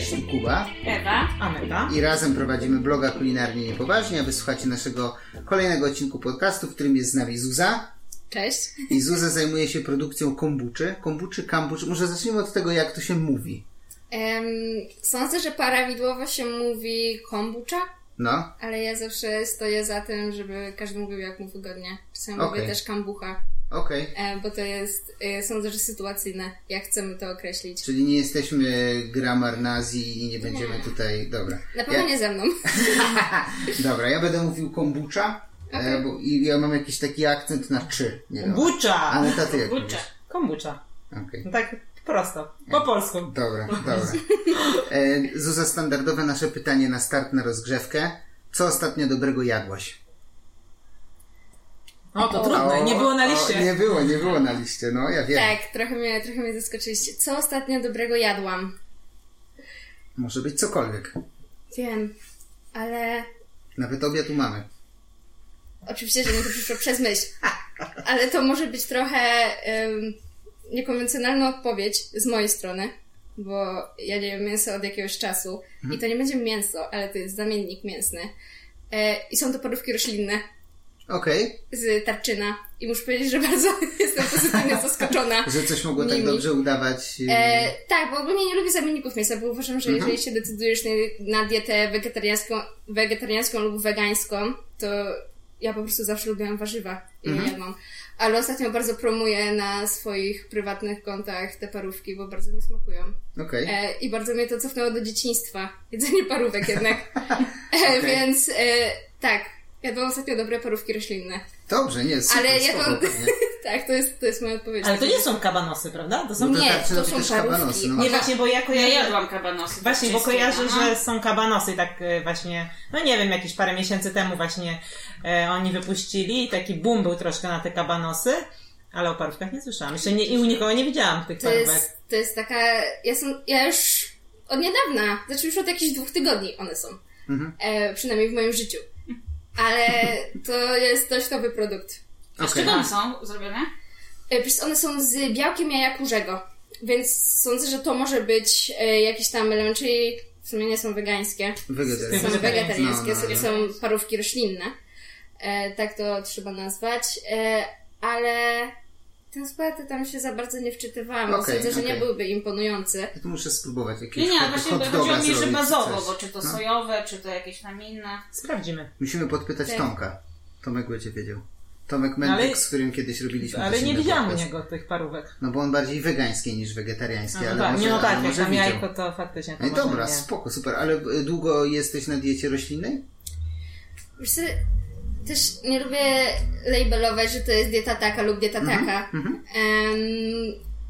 Cześć, tu Kuba Ewa. Aneta. i razem prowadzimy bloga Kulinarnie Niepoważnie, a wysłuchacie naszego kolejnego odcinku podcastu, w którym jest z nami Zuza. Cześć. I Zuza zajmuje się produkcją kombuczy. Kombuczy, kambuczy. Może zacznijmy od tego, jak to się mówi. Em, sądzę, że prawidłowo się mówi kombucha, No, ale ja zawsze stoję za tym, żeby każdy mówił jak mu wygodnie. Czasami mówię Okej. też kambucha, okej. e, bo to jest, e, sądzę, że sytuacyjne, jak chcemy to określić. Czyli nie jesteśmy gramar nazi i nie będziemy tutaj... Dobra. Na pewno Ja- nie ze mną. Dobra, ja będę mówił kombucha. E, bo, I ja mam jakiś taki akcent na czy. Nie wiem. Bucza! Ale ty jak Kombucha. mówisz? Kombucza. Okej. No tak prosto. Po polsku. Dobra, dobra. E, Zuza, standardowe nasze pytanie na start, na rozgrzewkę. Co ostatnio dobrego jadłaś? O, to trudne. Nie było na O, liście. nie było, nie było na liście, no ja wiem. Tak, trochę mnie, trochę mnie zaskoczyliście. Co ostatnio dobrego jadłam? Może być cokolwiek. Wiem, ale Nawet obiad tu mamy. Oczywiście, że mi to przyszło przez myśl. Ale to może być trochę em, niekonwencjonalna odpowiedź z mojej strony, bo ja nie jem mięso od jakiegoś czasu i to nie będzie mięso, ale to jest zamiennik mięsny. E, I są to parówki roślinne Okej, z tarczyna. I muszę powiedzieć, że bardzo jestem pozytywnie zaskoczona. że coś mogło tak Nimi. dobrze udawać. e, tak, bo ogólnie nie lubię zamienników mięsa, bo uważam, że jeżeli się decydujesz na, dietę wegetariańską, wegetariańską lub wegańską, to ja po prostu zawsze lubiłam warzywa i je jadłam. Ale ostatnio bardzo promuję na swoich prywatnych kontach te parówki, bo bardzo mi smakują. Okej. E, I bardzo mnie to cofnęło do dzieciństwa. Jedzenie parówek jednak. E, Więc e, tak, jadłam ostatnio dobre parówki roślinne. Dobrze, nie, super, Ale jadłam... pewnie. tak, to jest, to jest moja odpowiedź. Ale to nie są kabanosy, prawda? To są... No to Nie, tak, to są parówki. kabanosy, no. Nie, właśnie, bo ja Ja kojarzę... jadłam kabanosy. Właśnie, bo kojarzę, aha. że są kabanosy tak e, właśnie, no nie wiem, jakieś parę miesięcy temu właśnie e, oni wypuścili i taki boom był troszkę na te kabanosy, ale o parówkach nie słyszałam. Jeszcze nie, i u nikogo nie widziałam tych To parówek. jest, to jest taka. Ja, są, ja już od niedawna, znaczy już od jakichś dwóch tygodni one są. E, przynajmniej w moim życiu. Ale to jest dość nowy produkt. A z czego one są zrobione? Przecież one są z białkiem jaja kurzego. Więc sądzę, że to może być e, jakiś tam element, czyli w sumie nie są wegańskie. Wegetariańskie. Są wegetariańskie, No, no, no. są parówki roślinne. E, tak to trzeba nazwać. E, ale to tam się za bardzo nie wczytywałam. Okej, Sądzę, że nie okej. byłby imponujący. Ja tu muszę spróbować jakiegoś Nie, nie, właśnie chodziło mi, że bazowo, bo czy to No. sojowe, czy to jakieś tam inne. Sprawdzimy. Musimy podpytać Tak. Tomka. Tomek będzie wiedział. Tomek Ale- Mendek, z którym kiedyś robiliśmy Ale nie widziałam u niego tych parówek. No bo on bardziej wegańskie niż wegetariańskie, No, ale tak, może, nie no ale tak, jak może tam widział. jajko to faktycznie to No dobra, nie. spoko, super. Ale długo jesteś na diecie roślinnej? Też nie lubię labelować, że to jest dieta taka lub dieta Mhm, taka. Em,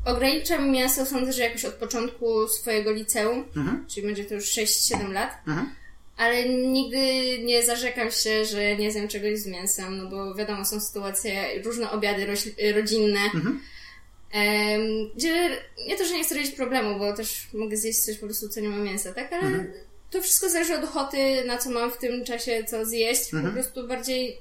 ograniczam mięso, sądzę, że jakoś od początku swojego liceum, Mhm. czyli będzie to już 6-7 lat. Mhm. Ale nigdy nie zarzekam się, że nie zjem czegoś z mięsem, no bo wiadomo, są sytuacje, różne obiady rodzinne, Mhm. em, gdzie nie to, że nie chcę robić problemu, bo też mogę zjeść coś po prostu, co nie ma mięsa, tak? Ale Mhm. To wszystko zależy od ochoty, na co mam w tym czasie co zjeść. Mhm. Po prostu bardziej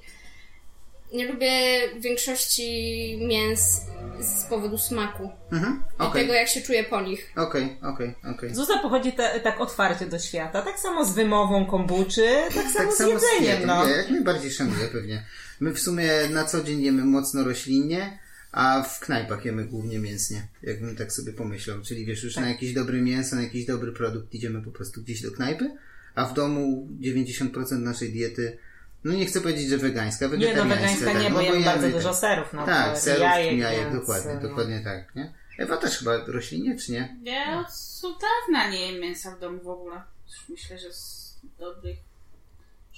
nie lubię większości mięs z powodu smaku Mhm. i Okej, tego, jak się czuję po nich. okej, okej, okej. Zuza pochodzi te, tak otwarcie do świata, tak samo z wymową kombuczy, tak samo Tak z samo z jedzeniem, dietą, no. ja jak najbardziej szanuję pewnie. My w sumie na co dzień jemy mocno roślinnie, a w knajpach jemy głównie mięsnie, jakbym tak sobie pomyślał. Czyli wiesz, już na jakieś dobre mięso, na jakiś dobry produkt idziemy po prostu gdzieś do knajpy, a w domu 90% naszej diety, no nie chcę powiedzieć, że wegańska, Nie no, wegetariańska. wegańska tak, nie, no bo jemy bardzo jemy dużo tak. serów, no. Tak, to serów, jajek, jajek, więc, dokładnie, no. dokładnie tak, nie? Ewa też chyba roślinie, czy nie? Ja od od dawna nie jem mięsa w domu w ogóle. Myślę, że z dobrych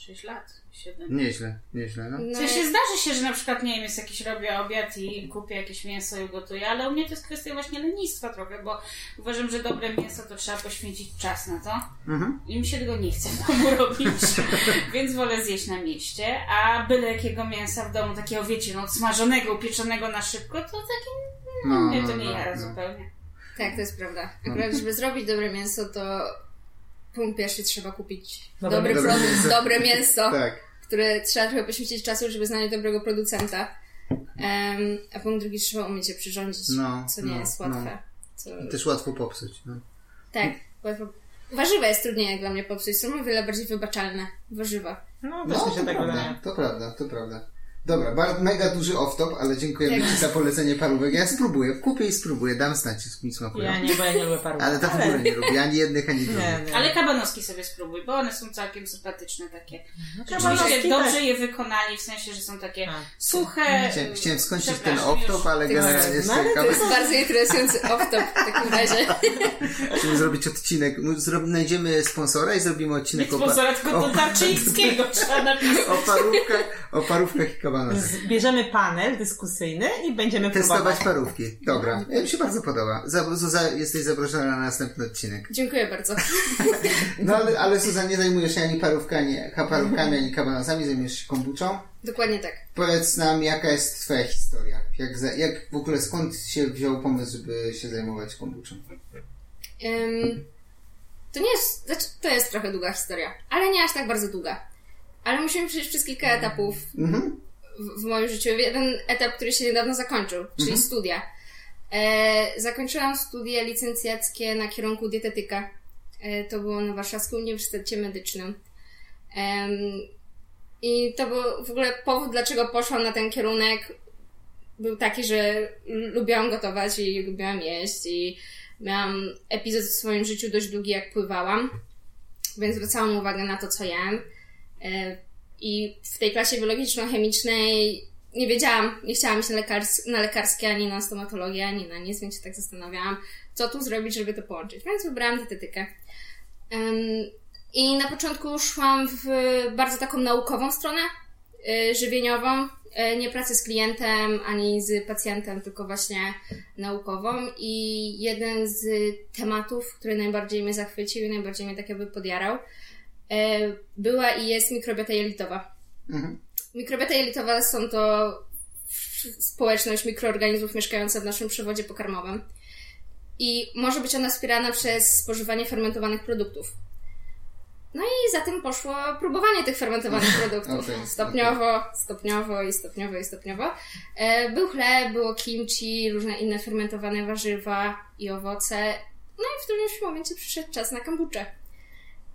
6 lat, 7. Nieźle, nieźle, no. No, W sensie zdarzy się, że na przykład, nie wiem, jest jakiś robię obiad i kupię jakieś mięso i gotuję, ale u mnie to jest kwestia właśnie lenistwa trochę, bo uważam, że dobre mięso to trzeba poświęcić czas na to Mhm. i mi się tego nie chce w domu robić, więc wolę zjeść na mieście, a byle jakiego mięsa w domu, takiego wiecie, no smażonego, upieczonego na szybko, to takie, No, no, mnie to no, nie no, jara no. zupełnie. Tak, to jest prawda. Akurat, żeby zrobić dobre mięso, to punkt pierwszy trzeba kupić Dobre dobry mięso. produkt, dobre mięso, Tak. które trzeba trochę poświęcić czasu, żeby znaleźć dobrego producenta. Em, a punkt drugi trzeba umieć się przyrządzić, No, co nie no, jest no. łatwe. Co... Też łatwo popsuć. No. Tak, łatwo, Warzywa jest trudniej jak dla mnie popsuć. Są o wiele bardziej wybaczalne. Warzywa. No, też No, mi się to tak prawda, wydaje. to prawda, to prawda. Dobra, bar- mega duży off-top, ale dziękujemy Ci za polecenie parówek. Ja spróbuję, kupię i spróbuję, dam znać, czy mi smakują. Ja nie, bo ja nie lubię parówek. Ale to w ogóle nie lubię, ani jednych, ani Nie, drugich. nie. Ale kabanoski sobie spróbuj, bo one są całkiem sympatyczne takie. Rzeczywiście też. dobrze je wykonali, w sensie, że są takie A. suche. Chciałem, chciałem skończyć ten off-top, ale generalnie jest no, ale to jest bardzo interesujący off-top w takim razie. Musimy zrobić odcinek. Zrob, znajdziemy sponsora i zrobimy Nie odcinek o, pa- sponsora, tylko o, do Tarczyńskiego trzeba napisać. o, parówkach, o parówkach i kabanosach. Bierzemy panel dyskusyjny i będziemy Testować próbować. parówki. Dobra, ja mi się bardzo podoba. Za, Zuza, jesteś zaproszona na następny odcinek. Dziękuję bardzo. No ale, ale Suza, nie zajmujesz się ani parówkami, ani, parówkami, ani kabanosami, zajmujesz się kombuczą. Dokładnie tak. Powiedz nam, jaka jest twoja historia? Jak, za, jak w ogóle, skąd się wziął pomysł, żeby się zajmować kombuczą? To nie jest, znaczy, to jest trochę długa historia, ale nie aż tak bardzo długa. Ale musimy przejść przez kilka etapów Mhm. w, w moim życiu. Jeden etap, który się niedawno zakończył, czyli studia. E, zakończyłam studia licencjackie na kierunku dietetyka. E, to było na Warszawskim Uniwersytecie Medycznym. Em, I to był w ogóle powód, dlaczego poszłam na ten kierunek. Był taki, że lubiłam gotować i lubiłam jeść i miałam epizod w swoim życiu dość długi, jak pływałam, więc zwracałam uwagę na to, co jem. E, I w tej klasie biologiczno-chemicznej nie wiedziałam, nie chciałam iść na, lekars- na lekarskie, ani na stomatologię, ani na nic, więc się tak zastanawiałam, co tu zrobić, żeby to połączyć. Więc wybrałam dietetykę. I na początku szłam w bardzo taką naukową stronę, y, żywieniową, y, nie pracy z klientem ani z pacjentem, tylko właśnie naukową. I jeden z tematów, który najbardziej mnie zachwycił i najbardziej mnie tak jakby podjarał, była i jest mikrobiota jelitowa. Mhm. Mikrobiota jelitowa są to społeczność mikroorganizmów mieszkająca w naszym przewodzie pokarmowym. I może być ona wspierana przez spożywanie fermentowanych produktów. No i za tym poszło próbowanie tych fermentowanych produktów. Okej, stopniowo, stopniowo i stopniowo i stopniowo. E, Był chleb, było kimchi, różne inne fermentowane warzywa i owoce. No i w którymś momencie przyszedł czas na kombuczę.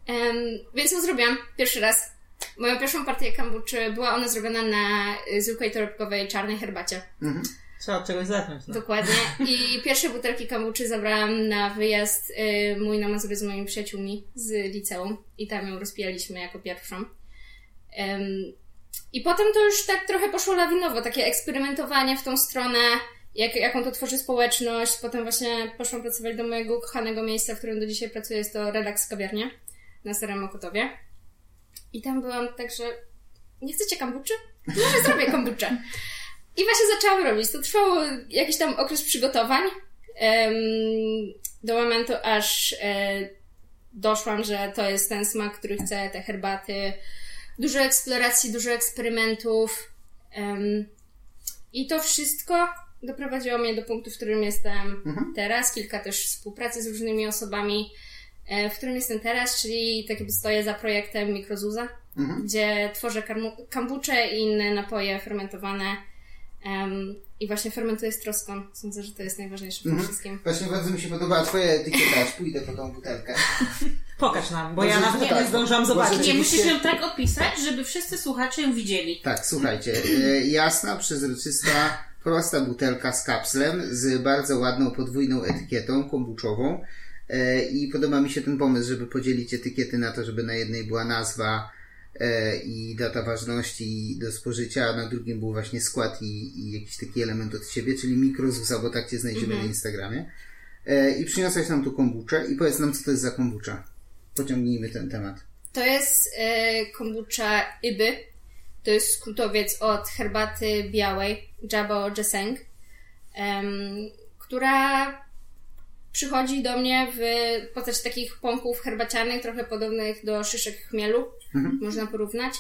Em, więc ją zrobiłam pierwszy raz. Moją pierwszą partię kombuczy była ona zrobiona na y, zwykłej torebkowej czarnej herbacie. Mhm. Trzeba od czegoś zacząć. No. Dokładnie. I pierwsze butelki kombuczy zabrałam na wyjazd y, mój na Mazury z moimi przyjaciółmi z liceum i tam ją rozpijaliśmy jako pierwszą. Em, I potem to już tak trochę poszło lawinowo, takie eksperymentowanie w tą stronę, jak, jaką to tworzy społeczność. Potem właśnie poszłam pracować do mojego kochanego miejsca, w którym do dzisiaj pracuję, jest to Relax Kawiarnia na Starym Mokotowie. I tam byłam tak, że nie chcecie kombuczy? Może zrobię kombuczę. I właśnie zaczęłam robić. To trwało jakiś tam okres przygotowań em, do momentu, aż e, doszłam, że to jest ten smak, który chcę, te herbaty. Dużo eksploracji, dużo eksperymentów. em, I to wszystko doprowadziło mnie do punktu, w którym jestem teraz. Kilka też współpracy z różnymi osobami, w którym jestem teraz, czyli tak jakby stoję za projektem Mikrozuza, gdzie tworzę kambucze i inne napoje fermentowane. em, I właśnie fermentuję z troską. Sądzę, że to jest najważniejsze w tym wszystkim. Właśnie bardzo mi się podobała twoja etykieta, aż pójdę po tą butelkę. Pokaż nam, bo ja nawet tak, nie zdążyłam bo zobaczyć. Nie, musisz ją tak opisać, żeby wszyscy słuchacze ją widzieli. Tak, słuchajcie, e, jasna, przezroczysta, prosta butelka z kapslem, z bardzo ładną podwójną etykietą kombuczową. E, I podoba mi się ten pomysł, żeby podzielić etykiety na to, żeby na jednej była nazwa e, i data ważności do spożycia, a na drugim był właśnie skład i, i jakiś taki element od siebie, czyli mikrozuza, bo tak Cię znajdziemy na Instagramie. E, I przyniosłeś nam tu kombuczę i powiedz nam, co to jest za kombucza. Pociągnijmy ten temat. To jest e, kombucha Iby. To jest skrótowiec od herbaty białej Jabo Jeseng, która przychodzi do mnie w postaci takich pąków herbacianych, trochę podobnych do szyszek chmielu, można porównać.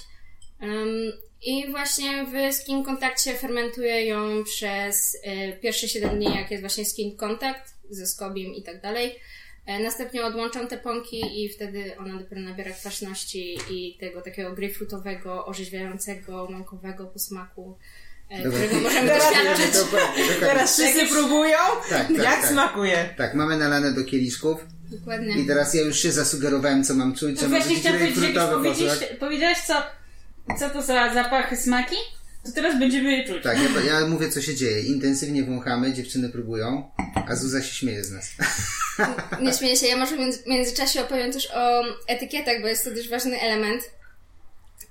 Em, I właśnie w skin kontakcie fermentuję ją przez e, pierwsze 7 dni, jak jest właśnie skin kontakt ze skobiem i tak dalej. E, Następnie odłączam te pąki i wtedy ona dopiero nabiera kwaśności i tego takiego grejpfrutowego, orzeźwiającego, mąkowego posmaku. Którego możemy Teraz doświadczyć. Dokładnie, dokładnie. Teraz wszyscy próbują, Tak, tak, jak tak. smakuje. Tak, mamy nalane do kieliszków. Dokładnie. I teraz ja już się zasugerowałem, co mam czuć, No że ma właśnie być chciałam powiedzieć, że jak już grejpfrutowy powiedziałeś, powiedziałeś co, co to za zapachy, smaki, to teraz będziemy je czuć. Tak, ja, ja mówię, co się dzieje. Intensywnie wąchamy, dziewczyny próbują, a Zuza się śmieje z nas. Nie śmieję się, ja może w między- międzyczasie opowiem też o etykietach, bo jest to dość ważny element.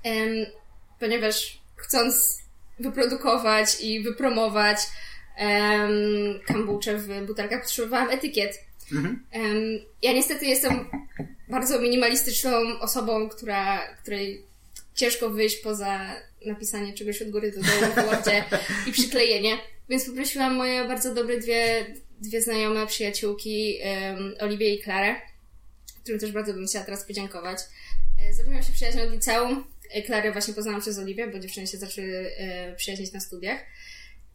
Em, ponieważ chcąc wyprodukować i wypromować um, kombuczę w butelkach, potrzebowałam etykiet. Mhm. Em, ja niestety jestem bardzo minimalistyczną osobą, która, której ciężko wyjść poza napisanie czegoś od góry do dołu w Wordzie i przyklejenie. Więc poprosiłam moje bardzo dobre dwie, dwie znajome przyjaciółki, um, Oliwię i Klarę, którym też bardzo bym chciała teraz podziękować. E, Zrobiłam się przyjaźnią od liceum. E, Klarę właśnie poznałam przez Oliwię, bo dziewczyny się zaczęły e, przyjaźnić na studiach.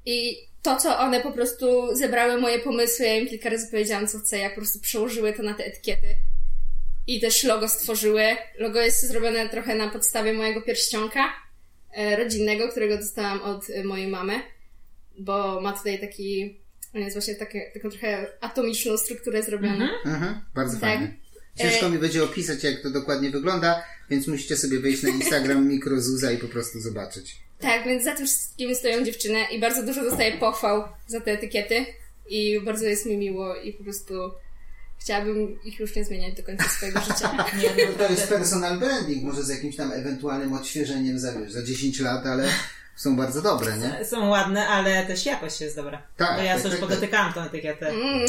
I to, co one po prostu zebrały moje pomysły, ja im kilka razy powiedziałam, co chcę, jak po prostu przełożyły to na te etykiety. I też logo stworzyły. Logo jest zrobione trochę na podstawie mojego pierścionka rodzinnego, którego dostałam od mojej mamy, bo ma tutaj taki, on jest właśnie takie, taką trochę atomiczną strukturę zrobioną. Mhm, bardzo Tak. fajnie. Ciężko E- mi będzie opisać, jak to dokładnie wygląda, więc musicie sobie wejść na Instagram Mikrozuza i po prostu zobaczyć. Tak, więc za tym wszystkim stoją dziewczyny i bardzo dużo dostaję pochwał za te etykiety i bardzo jest mi miło i po prostu chciałabym ich już nie zmieniać do końca swojego życia. Nie, no, To jest personal branding, może z jakimś tam ewentualnym odświeżeniem za, wiesz, za 10 lat, ale są bardzo dobre, nie? Są ładne, ale też jakość jest dobra. Tak, Bo ja tak, sobie tak, podotykałam tą etykietę. Mm.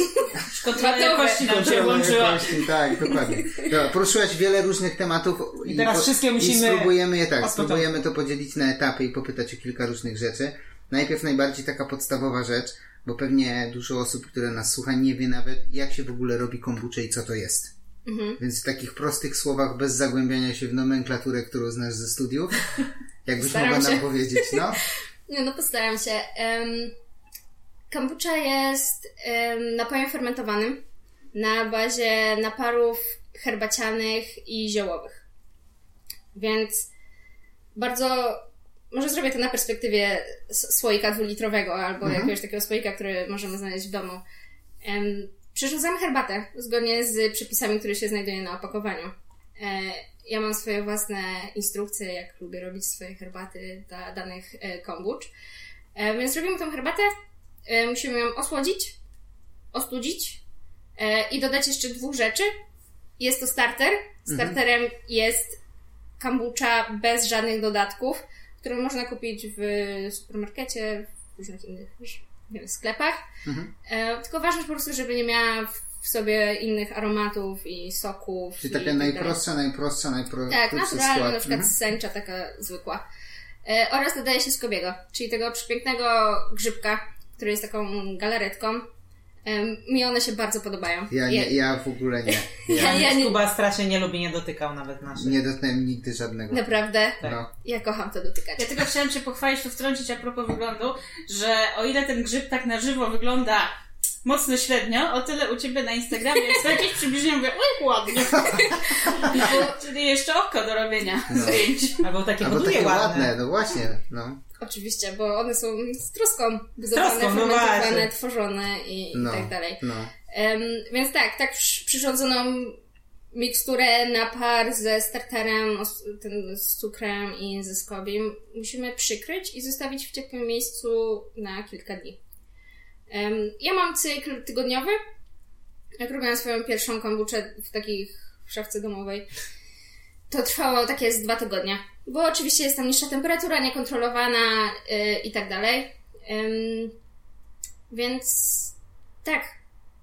Gotowe. jakości nam się włączyła. Tak, dokładnie. Dobra, poruszyłaś wiele różnych tematów I teraz wszystkie musimy I spróbujemy je tak, spróbujemy to podzielić na etapy i popytać o kilka różnych rzeczy. Najpierw najbardziej taka podstawowa rzecz, bo pewnie dużo osób, które nas słucha, nie wie nawet, jak się w ogóle robi kombucze i co to jest. Mhm. Więc w takich prostych słowach, bez zagłębiania się w nomenklaturę, którą znasz ze studiów, jakbyś Staram mogła nam powiedzieć, no? Nie, no postaram się. Um, kombucha jest um, napojem fermentowanym na bazie naparów herbacianych i ziołowych. Więc bardzo... Może zrobię to na perspektywie słoika dwulitrowego albo Mhm. jakiegoś takiego słoika, który możemy znaleźć w domu. Um, przyrządzamy herbatę zgodnie z przepisami, które się znajdują na opakowaniu. E, ja mam swoje własne instrukcje, jak lubię robić swoje herbaty dla danych e, kombucz. E, więc robimy tą herbatę. Musimy ją osłodzić, ostudzić i dodać jeszcze dwóch rzeczy. Jest to starter. Starterem jest kombucha bez żadnych dodatków, którą można kupić w supermarkecie, w różnych innych wiem, sklepach. Mhm. E, tylko ważne po prostu, żeby nie miała w sobie innych aromatów i soków. Czyli i taka tak dalej. najprostsza, najprostsza, najprostsza Tak, naturalna, skład. na przykład Mhm. sęcza taka zwykła. E, oraz dodaje się skobiego, czyli tego przepięknego grzybka, który jest taką galaretką. Mi one się bardzo podobają. Ja, nie, ja w ogóle nie. ja, Ja ja nie, Kuba strasznie nie lubi, nie dotykał nawet naszych. nie dotknąłem nigdy żadnego. naprawdę, Tak. No. ja kocham to dotykać. Ja tylko chciałam Cię pochwalić, tu wtrącić a propos wyglądu, że o ile ten grzyb tak na żywo wygląda mocno średnio, o tyle u Ciebie na Instagramie jest jakieś przybliżenie, mówię, oj, ładnie. Czyli jeszcze oko do robienia No. zdjęć. Albo takie Albo takie ładne. ładne, no właśnie. No. Oczywiście, bo one są z troską budowane, troską, no fermentowane, właśnie. tworzone i, No. i tak dalej. No. Em, więc tak, tak przy- przyrządzoną miksturę, napar ze starterem, ten, z cukrem i ze skobiem musimy przykryć i zostawić w ciepłym miejscu na kilka dni. Em, ja mam cykl tygodniowy. Jak robiłam swoją pierwszą kombuczę w takich w szafce domowej, to trwało takie z dwa tygodnie. Bo oczywiście jest tam niższa temperatura, niekontrolowana yy, i tak dalej. Więc tak.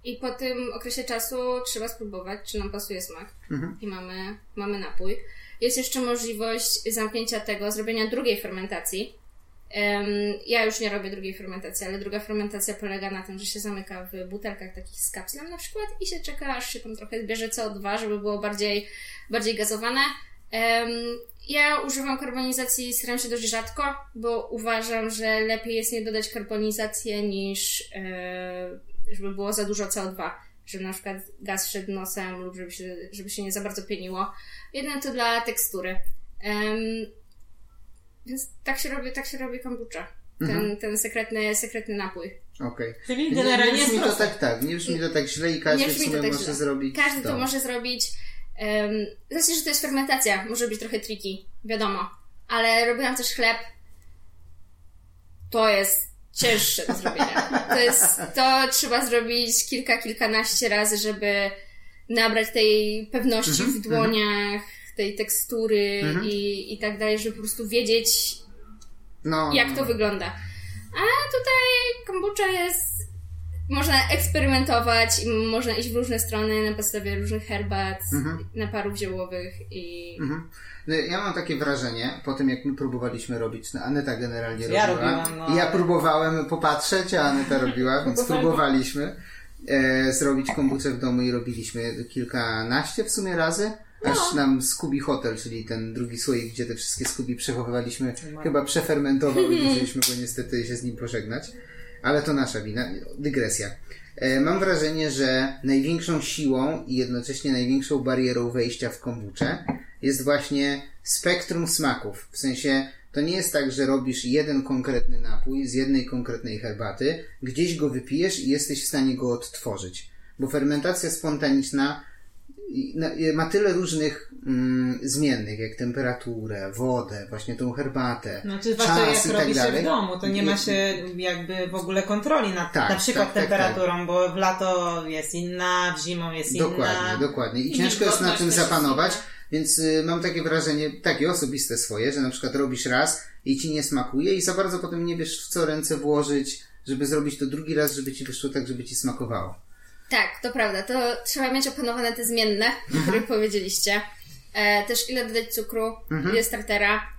I po tym okresie czasu trzeba spróbować, czy nam pasuje smak. Mhm. I mamy, mamy napój. Jest jeszcze możliwość zamknięcia tego, zrobienia drugiej fermentacji. Ja już nie robię drugiej fermentacji, ale druga fermentacja polega na tym, że się zamyka w butelkach takich z kapslem na przykład i się czeka, aż się tam trochę zbierze CO2, żeby było bardziej, bardziej gazowane. Ja używam karbonizacji, staram się dość rzadko, bo uważam, że lepiej jest nie dodać karbonizację niż e, żeby było za dużo CO2, żeby na przykład gaz szedł nosem lub żeby się, żeby się nie za bardzo pieniło. Jedyne to dla tekstury. Em, więc tak się robi, tak się robi kombucha. ten, ten sekretny, sekretny napój. Okej. Czyli Nie, generalnie nie brzmi to tak, tak. Nie brzmi to tak źle i każdy w sumie tak może źle. zrobić Każdy to to. może zrobić. Um, znaczy, że to jest fermentacja, może być trochę triki, wiadomo. Ale robiłam też chleb. To jest cięższe do zrobienia. To jest, to trzeba zrobić kilka, kilkanaście razy, żeby nabrać tej pewności Mhm, w dłoniach, tej tekstury i, i tak dalej, żeby po prostu wiedzieć, No, jak no. to wygląda. A tutaj kombucha jest. Można eksperymentować i można iść w różne strony na podstawie różnych herbat, naparów ziołowych i. Mhm. No, Ja mam takie wrażenie, po tym jak my próbowaliśmy robić, no Aneta generalnie Ja robiła. robiłam, no, I ja próbowałem popatrzeć, a Aneta robiła, więc próbowaliśmy e, zrobić kombuczę w domu i robiliśmy kilkanaście w sumie razy. No. Aż nam Scooby Hotel, czyli ten drugi słoik, gdzie te wszystkie Scooby przechowywaliśmy, chyba przefermentował i musieliśmy go niestety się z nim pożegnać. Ale to nasza wina. Dygresja. E, Mam wrażenie, że największą siłą i jednocześnie największą barierą wejścia w kombuczę jest właśnie spektrum smaków. W sensie to nie jest tak, że robisz jeden konkretny napój z jednej konkretnej herbaty, gdzieś go wypijesz i jesteś w stanie go odtworzyć. Bo fermentacja spontaniczna ma tyle różnych mm, zmiennych, jak temperaturę, wodę, właśnie tą herbatę, Znaczy, zwłaszcza czas jak i tak robi się dalej. w domu, to nie ma się jakby w ogóle kontroli nad Tak, na przykład tak, tak, temperaturą, bo w lato jest inna, w zimą jest inna. Dokładnie, dokładnie. I I ciężko jest na tym zapanować, więc y, mam takie wrażenie, takie osobiste swoje, że na przykład robisz raz i ci nie smakuje i za bardzo potem nie wiesz w co ręce włożyć, żeby zrobić to drugi raz, żeby ci wyszło tak, żeby ci smakowało. Tak, to prawda. To trzeba mieć opanowane te zmienne, o których powiedzieliście. E, też ile dodać cukru, ile startera,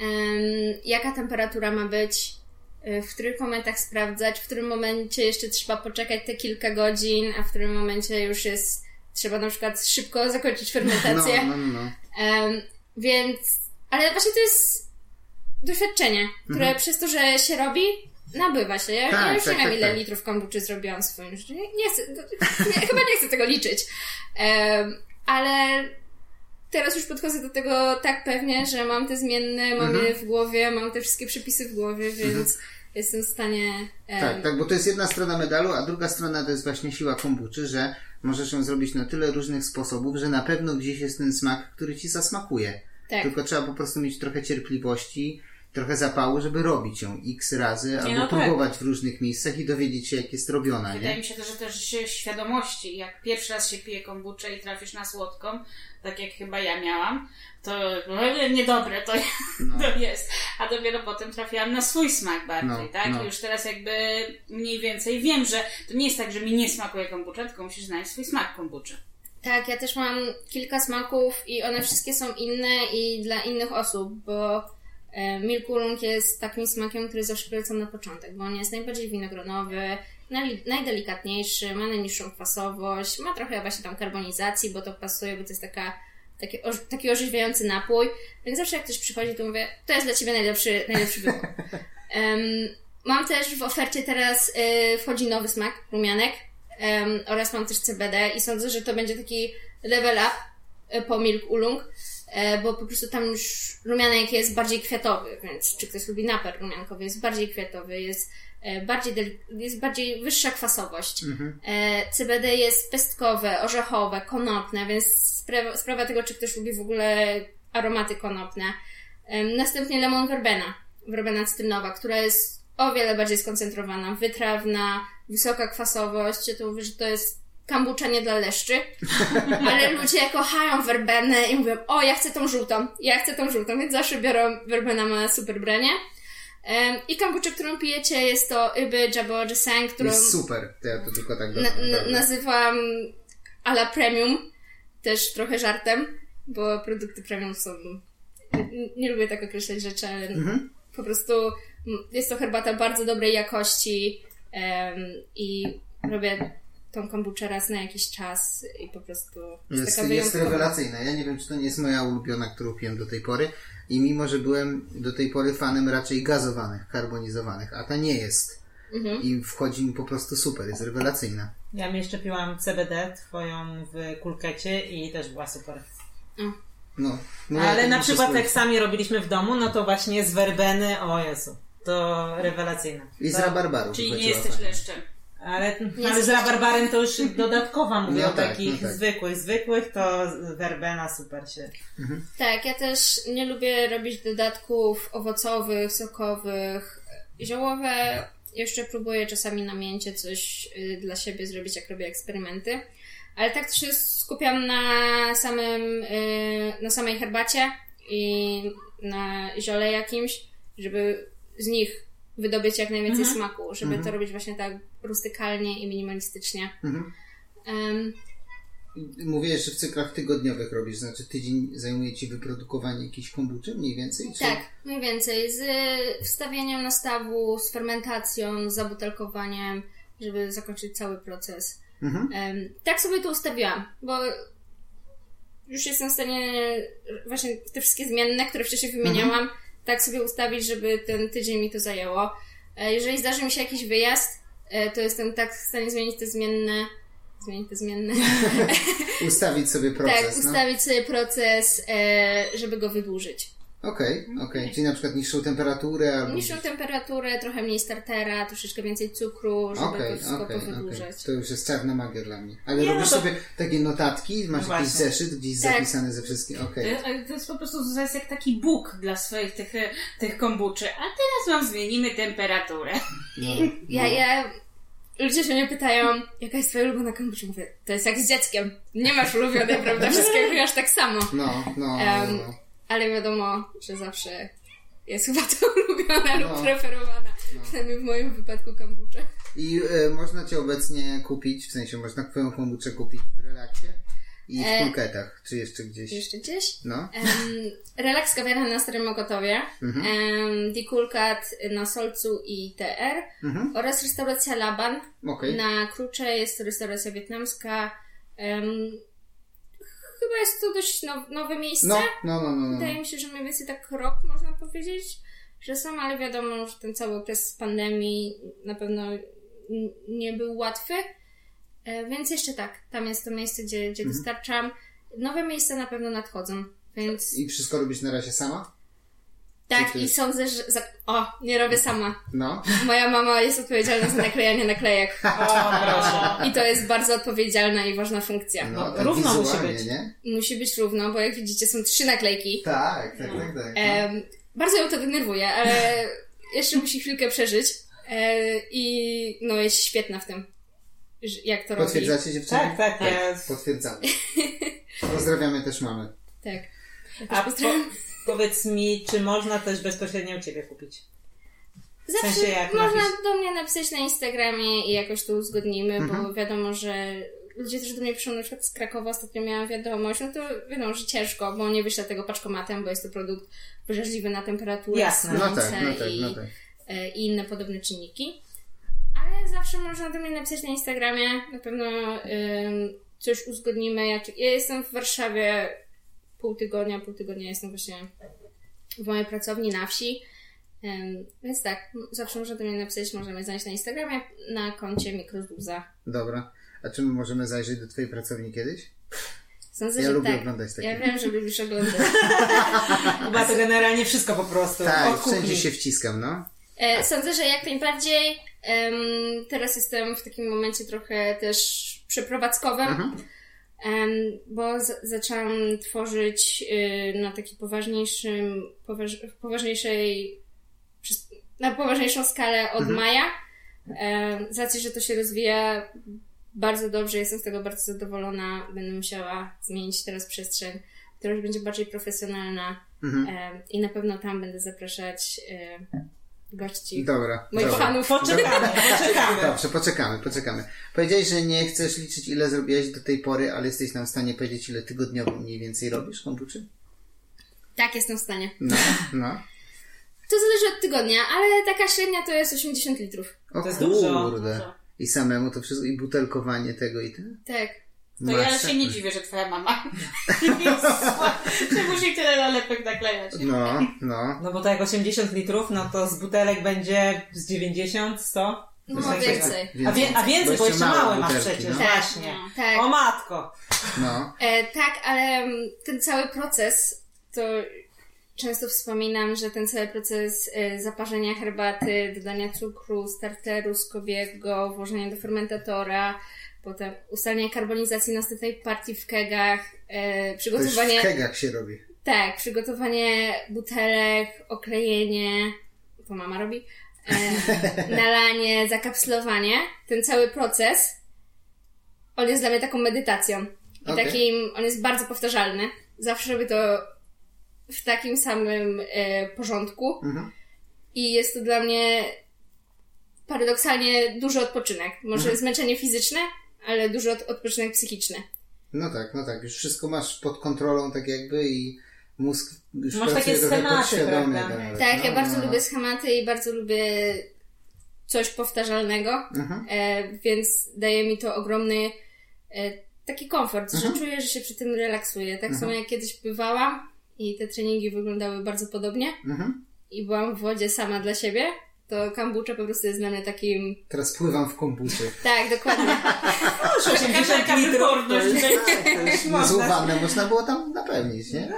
em, jaka temperatura ma być, e, w których momentach sprawdzać, w którym momencie jeszcze trzeba poczekać te kilka godzin, a w którym momencie już jest trzeba na przykład szybko zakończyć fermentację. no, no, no. Więc, ale właśnie to jest doświadczenie, które przez to, że się robi, nabywa się. Ja, Tak, ja już tak, nie wiem, tak, ile tak. litrów kombuczy zrobiłam w swoim życiu. Nie, chcę, nie, chyba nie chcę tego liczyć. Em, ale teraz już podchodzę do tego tak pewnie, że mam te zmienne, mam Mhm. je w głowie, mam te wszystkie przepisy w głowie, więc jestem w stanie... em, Tak, tak, bo to jest jedna strona medalu, a druga strona to jest właśnie siła kombuczy, że możesz ją zrobić na tyle różnych sposobów, że na pewno gdzieś jest ten smak, który ci zasmakuje. Tak. Tylko trzeba po prostu mieć trochę cierpliwości, trochę zapału, żeby robić ją x razy, albo no tak. próbować w różnych miejscach i dowiedzieć się, jak jest robiona, Wydaje nie? mi się też, że też się świadomości. Jak pierwszy raz się pije kombuczę i trafisz na słodką, tak jak chyba ja miałam, to no, niedobre to, to jest. A dopiero potem trafiłam na swój smak bardziej, No, tak? no. I już teraz jakby mniej więcej wiem, że to nie jest tak, że mi nie smakuje kombucza, tylko musisz znaleźć swój smak kombuczy. Tak, ja też mam kilka smaków i one wszystkie są inne i dla innych osób, bo e, Milk Oolong jest takim smakiem, który zawsze polecam na początek, bo on jest najbardziej winogronowy, naj, najdelikatniejszy, ma najniższą kwasowość, ma trochę właśnie tam karbonizacji, bo to pasuje, bo to jest taka, taki, taki orzeźwiający napój, więc zawsze jak ktoś przychodzi, to mówię, to jest dla Ciebie najlepszy, najlepszy wybór. Em, mam też w ofercie teraz y, wchodzi nowy smak, rumianek, em, oraz mam też CBD i sądzę, że to będzie taki level up e, po Milk Ulung, bo po prostu tam już rumianek jest bardziej kwiatowy, więc czy ktoś lubi naper rumiankowy, jest bardziej kwiatowy, jest e, bardziej, jest bardziej wyższa kwasowość. E, CBD jest pestkowe, orzechowe, konopne, więc sprawa, sprawa tego, czy ktoś lubi w ogóle aromaty konopne. Następnie lemon verbena, verbena cytrynowa, która jest o wiele bardziej skoncentrowana, wytrawna, wysoka kwasowość. To mówię, że to jest kambucza nie dla leszczy, ale ludzie kochają werbenę i mówią, o ja chcę tą żółtą, ja chcę tą żółtą, więc zawsze biorą, werbena ma super branie. I kambucza, którą pijecie jest to Iby Jabo Jesang, którą Jest super, to ja to tylko tak na, na, dobra. nazywam ala premium, też trochę żartem, bo produkty premium są. Nie, lubię tak określać rzeczy, ale Mhm. po prostu jest to herbata bardzo dobrej jakości em, i robię tą kombuczę raz na jakiś czas i po prostu jest, Jest, taka jest rewelacyjna. Ja nie wiem, czy to nie jest moja ulubiona, którą piłem do tej pory. I mimo, że byłem do tej pory fanem raczej gazowanych, karbonizowanych, a ta nie jest. Mhm. I wchodzi mi po prostu super, jest rewelacyjna. Ja mi jeszcze piłam CBD twoją w kulkecie i też była super. No, no ja Ale tak na przykład jak sami robiliśmy w domu, no to właśnie z werbeny, o Jezu. to rewelacyjne. I z rabarbaru Czyli nie jesteś leszczem. Ale, ale z rabarbarem to już dodatkowa, mówię No o tak, takich no tak. zwykłych. Zwykłych to werbena super się. Tak, ja też nie lubię robić dodatków owocowych, sokowych, ziołowe. Jeszcze próbuję czasami na mięcie coś y, dla siebie zrobić, jak robię eksperymenty. Ale tak się skupiam na samym, y, na samej herbacie i na ziole jakimś, żeby z nich wydobyć jak najwięcej smaku, żeby to robić właśnie tak rustykalnie i minimalistycznie. Mhm. Em, Mówiłeś, że w cyklach tygodniowych robisz, znaczy tydzień zajmuje Ci wyprodukowanie jakiejś kombuczy mniej więcej? Czy... Tak, mniej więcej. Z wstawieniem nastawu, z fermentacją, z zabutelkowaniem, żeby zakończyć cały proces. Mhm. Tak sobie to ustawiłam, bo już jestem w stanie właśnie te wszystkie zmienne, które wcześniej wymieniałam, tak sobie ustawić, żeby ten tydzień mi to zajęło. E, Jeżeli zdarzy mi się jakiś wyjazd, e, to jestem tak w stanie zmienić te zmienne. Zmienić te zmienne. Ustawić sobie proces. tak, no. ustawić sobie proces, żeby go wydłużyć. Okej, okej. Czyli na przykład niższą temperaturę albo... Niższą temperaturę, trochę mniej startera, troszeczkę więcej cukru, żeby Okej, to wszystko okej. powydłużać. To już jest czarna magia dla mnie. Ale Nie, no robisz to- sobie takie notatki, masz No jakiś zeszyt, gdzieś Tak. zapisane ze wszystkim. Okej. To, ale to jest po prostu to jest jak taki bóg dla swoich tych, tych kombuczy. A teraz wam zmienimy temperaturę. No, Ja, no. ja... Ludzie się mnie pytają, jaka jest twoja ulubiona kombucha? Mówię, to jest jak z dzieckiem. Nie masz ulubionej, prawda? Wszystkie chwiasz tak samo. No, no, Em, no, no. Ale wiadomo, że zawsze jest chyba to ulubiona No. lub preferowana. Przynajmniej w moim wypadku kombucha. I e, można Cię obecnie kupić, w sensie można Twoją kombuczę kupić w relaksie i w E, kulketach, czy jeszcze gdzieś. Jeszcze gdzieś? No, Em, relaks kawiarnia na Starym Mokotowie, Mhm. Dikulkat na Solcu i TR Mhm. oraz restauracja Laban okej. na Krucze. Jest to restauracja wietnamska. Em, chyba jest to dość now, nowe miejsce. No, no, no, no. no. Wydaje mi się, że mniej więcej tak rok można powiedzieć, że są, ale wiadomo, że ten cały okres pandemii na pewno nie był łatwy. E, Więc jeszcze tak, tam jest to miejsce, gdzie, Mhm. gdzie dostarczam. Nowe miejsca na pewno nadchodzą, więc I wszystko robisz na razie sama? Tak ty- i sądzę, że... Za... O, nie robię sama. No. Moja mama jest odpowiedzialna za naklejanie naklejek. O, proszę. I to jest bardzo odpowiedzialna i ważna funkcja. No, No, tak równo musi być. nie? Musi być równo, bo jak widzicie są trzy naklejki. Tak, tak, tak, tak. No. Bardzo ją to denerwuje, ale jeszcze musi chwilkę przeżyć. E, I no jest świetna w tym, jak to robi. Potwierdzacie dziewczyny? Tak, tak, ja- Potwierdzamy. Pozdrawiamy też mamy. Tak. Ja też A po, pozdrawiam. Powiedz mi, czy można też bezpośrednio u Ciebie kupić? Zawsze sensie jak można napisz- do mnie napisać na Instagramie i jakoś to uzgodnimy, Mhm. bo wiadomo, że ludzie też do mnie piszą, na przykład z Krakowa ostatnio miałam wiadomość, no to wiadomo, że ciężko, bo nie wyślę tego paczkomatem, bo jest to produkt wrażliwy na temperaturę, Jasne. No słońce tak, no tak, i, no tak. i inne podobne czynniki. Ale zawsze można do mnie napisać na Instagramie, na pewno ym, coś uzgodnimy. Jak... Ja jestem w Warszawie pół tygodnia, pół tygodnia jestem właśnie w mojej pracowni na wsi. Więc tak, zawsze można do mnie napisać, można mnie znaleźć na Instagramie, na koncie Mikrozuza. Dobra. A czy my możemy zajrzeć do Twojej pracowni kiedyś? Sądzę, Ja że lubię tak. oglądać takie. Ja wiem, że lubisz oglądać. Chyba to generalnie wszystko po prostu. Tak, wszędzie się wciskam, no. E, sądzę, że jak najbardziej. Em, teraz jestem w takim momencie trochę też przeprowadzkowym, Mhm. Bo z- zaczęłam tworzyć y, na taki poważniejszym, poważ, poważniejszej, na poważniejszą skalę od Mhm. maja. Z racji, że to się rozwija bardzo dobrze, jestem z tego bardzo zadowolona. Będę musiała zmienić teraz przestrzeń, która już będzie bardziej profesjonalna. Mhm. I na pewno tam będę zapraszać e, gości, Dobra. moich dobra. fanów. Poczekamy, poczekamy. Dobrze, poczekamy, poczekamy. Powiedziałeś, że nie chcesz liczyć, ile zrobiłeś do tej pory, ale jesteś nam w stanie powiedzieć, ile tygodniowo mniej więcej robisz kombuczy? Tak, jestem w stanie. No, no. To zależy od tygodnia, ale taka średnia to jest 80 litrów. O To jest dużo. kurde. Dużo. I samemu to wszystko, i butelkowanie tego i ten? Tak. To ja się nie dziwię, że twoja mama że musi tyle nalepek naklejać. No, no. No bo to jak 80 litrów, no to z butelek będzie z 90, 100. No, takiego. więcej. A, wie, a więcej, bo jeszcze małe masz przecież, no. właśnie. Tak. O matko! No, E, tak, ale mm, ten cały proces to często wspominam, że ten cały proces y, zaparzenia herbaty, dodania cukru, starteru, skobiego, włożenia do fermentatora, potem ustalenie karbonizacji następnej partii w kegach, już przygotowanie... w kegach się robi. Tak, przygotowanie butelek, oklejenie, to mama robi, e, nalanie, zakapslowanie, ten cały proces, on jest dla mnie taką medytacją. I Okej. takim, on jest bardzo powtarzalny. Zawsze robię to w takim samym e, porządku. Mhm. I jest to dla mnie paradoksalnie duży odpoczynek. Może Mhm. zmęczenie fizyczne, ale duży od, odpoczynek psychiczny. No tak, no tak. Już wszystko masz pod kontrolą tak jakby i mózg już Masz takie schematy, prawda? nawet. Tak, No, ja bardzo no, lubię no. schematy i bardzo lubię coś powtarzalnego, Mhm. e, więc daje mi to ogromny e, taki komfort, Mhm. że czuję, że się przy tym relaksuję. Tak samo jak kiedyś bywałam i te treningi wyglądały bardzo podobnie Mhm. i byłam w wodzie sama dla siebie, to kombucha po prostu jest dla mnie takim... Teraz pływam w kombucie. Tak, dokładnie. Już 80 Taka litrów. to będzie. to Niezłą można. było tam napełnić, nie?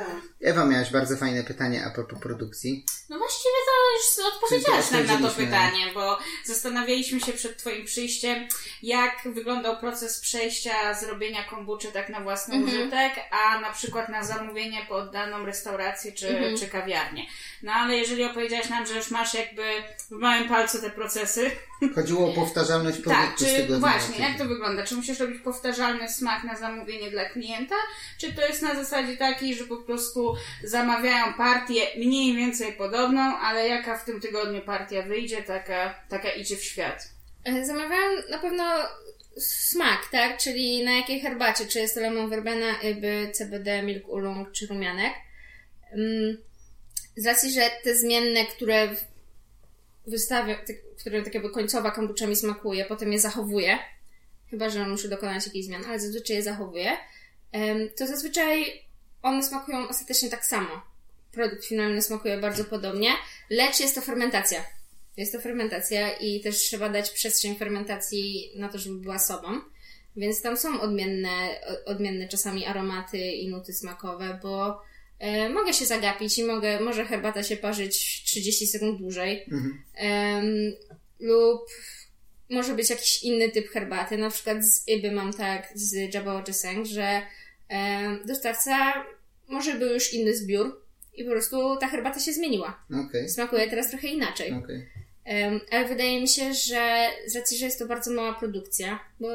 Ewa, miałaś bardzo fajne pytanie a propos produkcji. No właściwie to już odpowiedziałaś nam na to pytanie, bo zastanawialiśmy się przed Twoim przyjściem, jak wyglądał proces przejścia z robienia kombuczy tak na własny Mhm. użytek, a na przykład na zamówienie pod daną restaurację czy, Mhm. czy kawiarnię. No ale jeżeli opowiedziałaś nam, że już masz jakby w małym palcu te procesy, Chodziło o powtarzalność produktu tak, z czy tego dnia właśnie, jak to wygląda? Czy musisz robić powtarzalny smak na zamówienie dla klienta? Czy to jest na zasadzie takiej, że po prostu zamawiają partię mniej więcej podobną, ale jaka w tym tygodniu partia wyjdzie, taka, taka idzie w świat? E, Zamawiałam na pewno smak, tak? Czyli na jakiej herbacie, czy jest to lemon verbena, yby, CBD, milk oolong, czy rumianek. Mm, Z racji, że te zmienne, które w- wystawiam, te, które tak jakby końcowa kombucha mi smakuje, potem je zachowuję, chyba, że muszę dokonać jakichś zmian, ale zazwyczaj je zachowuję, em, to zazwyczaj one smakują ostatecznie tak samo. Produkt finalny smakuje bardzo podobnie, lecz jest to fermentacja. Jest to fermentacja i też trzeba dać przestrzeń fermentacji na to, żeby była sobą. Więc tam są odmienne, odmienne czasami aromaty i nuty smakowe, bo e, mogę się zagapić i mogę, może herbata się parzyć 30 sekund dłużej. Mhm. Em, lub może być jakiś inny typ herbaty. Na przykład z Iby mam tak, z Jabba Ojeseng, że em, dostawca może był już inny zbiór i po prostu ta herbata się zmieniła. Okej, Smakuje teraz trochę inaczej. Em, ale wydaje mi się, że z racji, że jest to bardzo mała produkcja, bo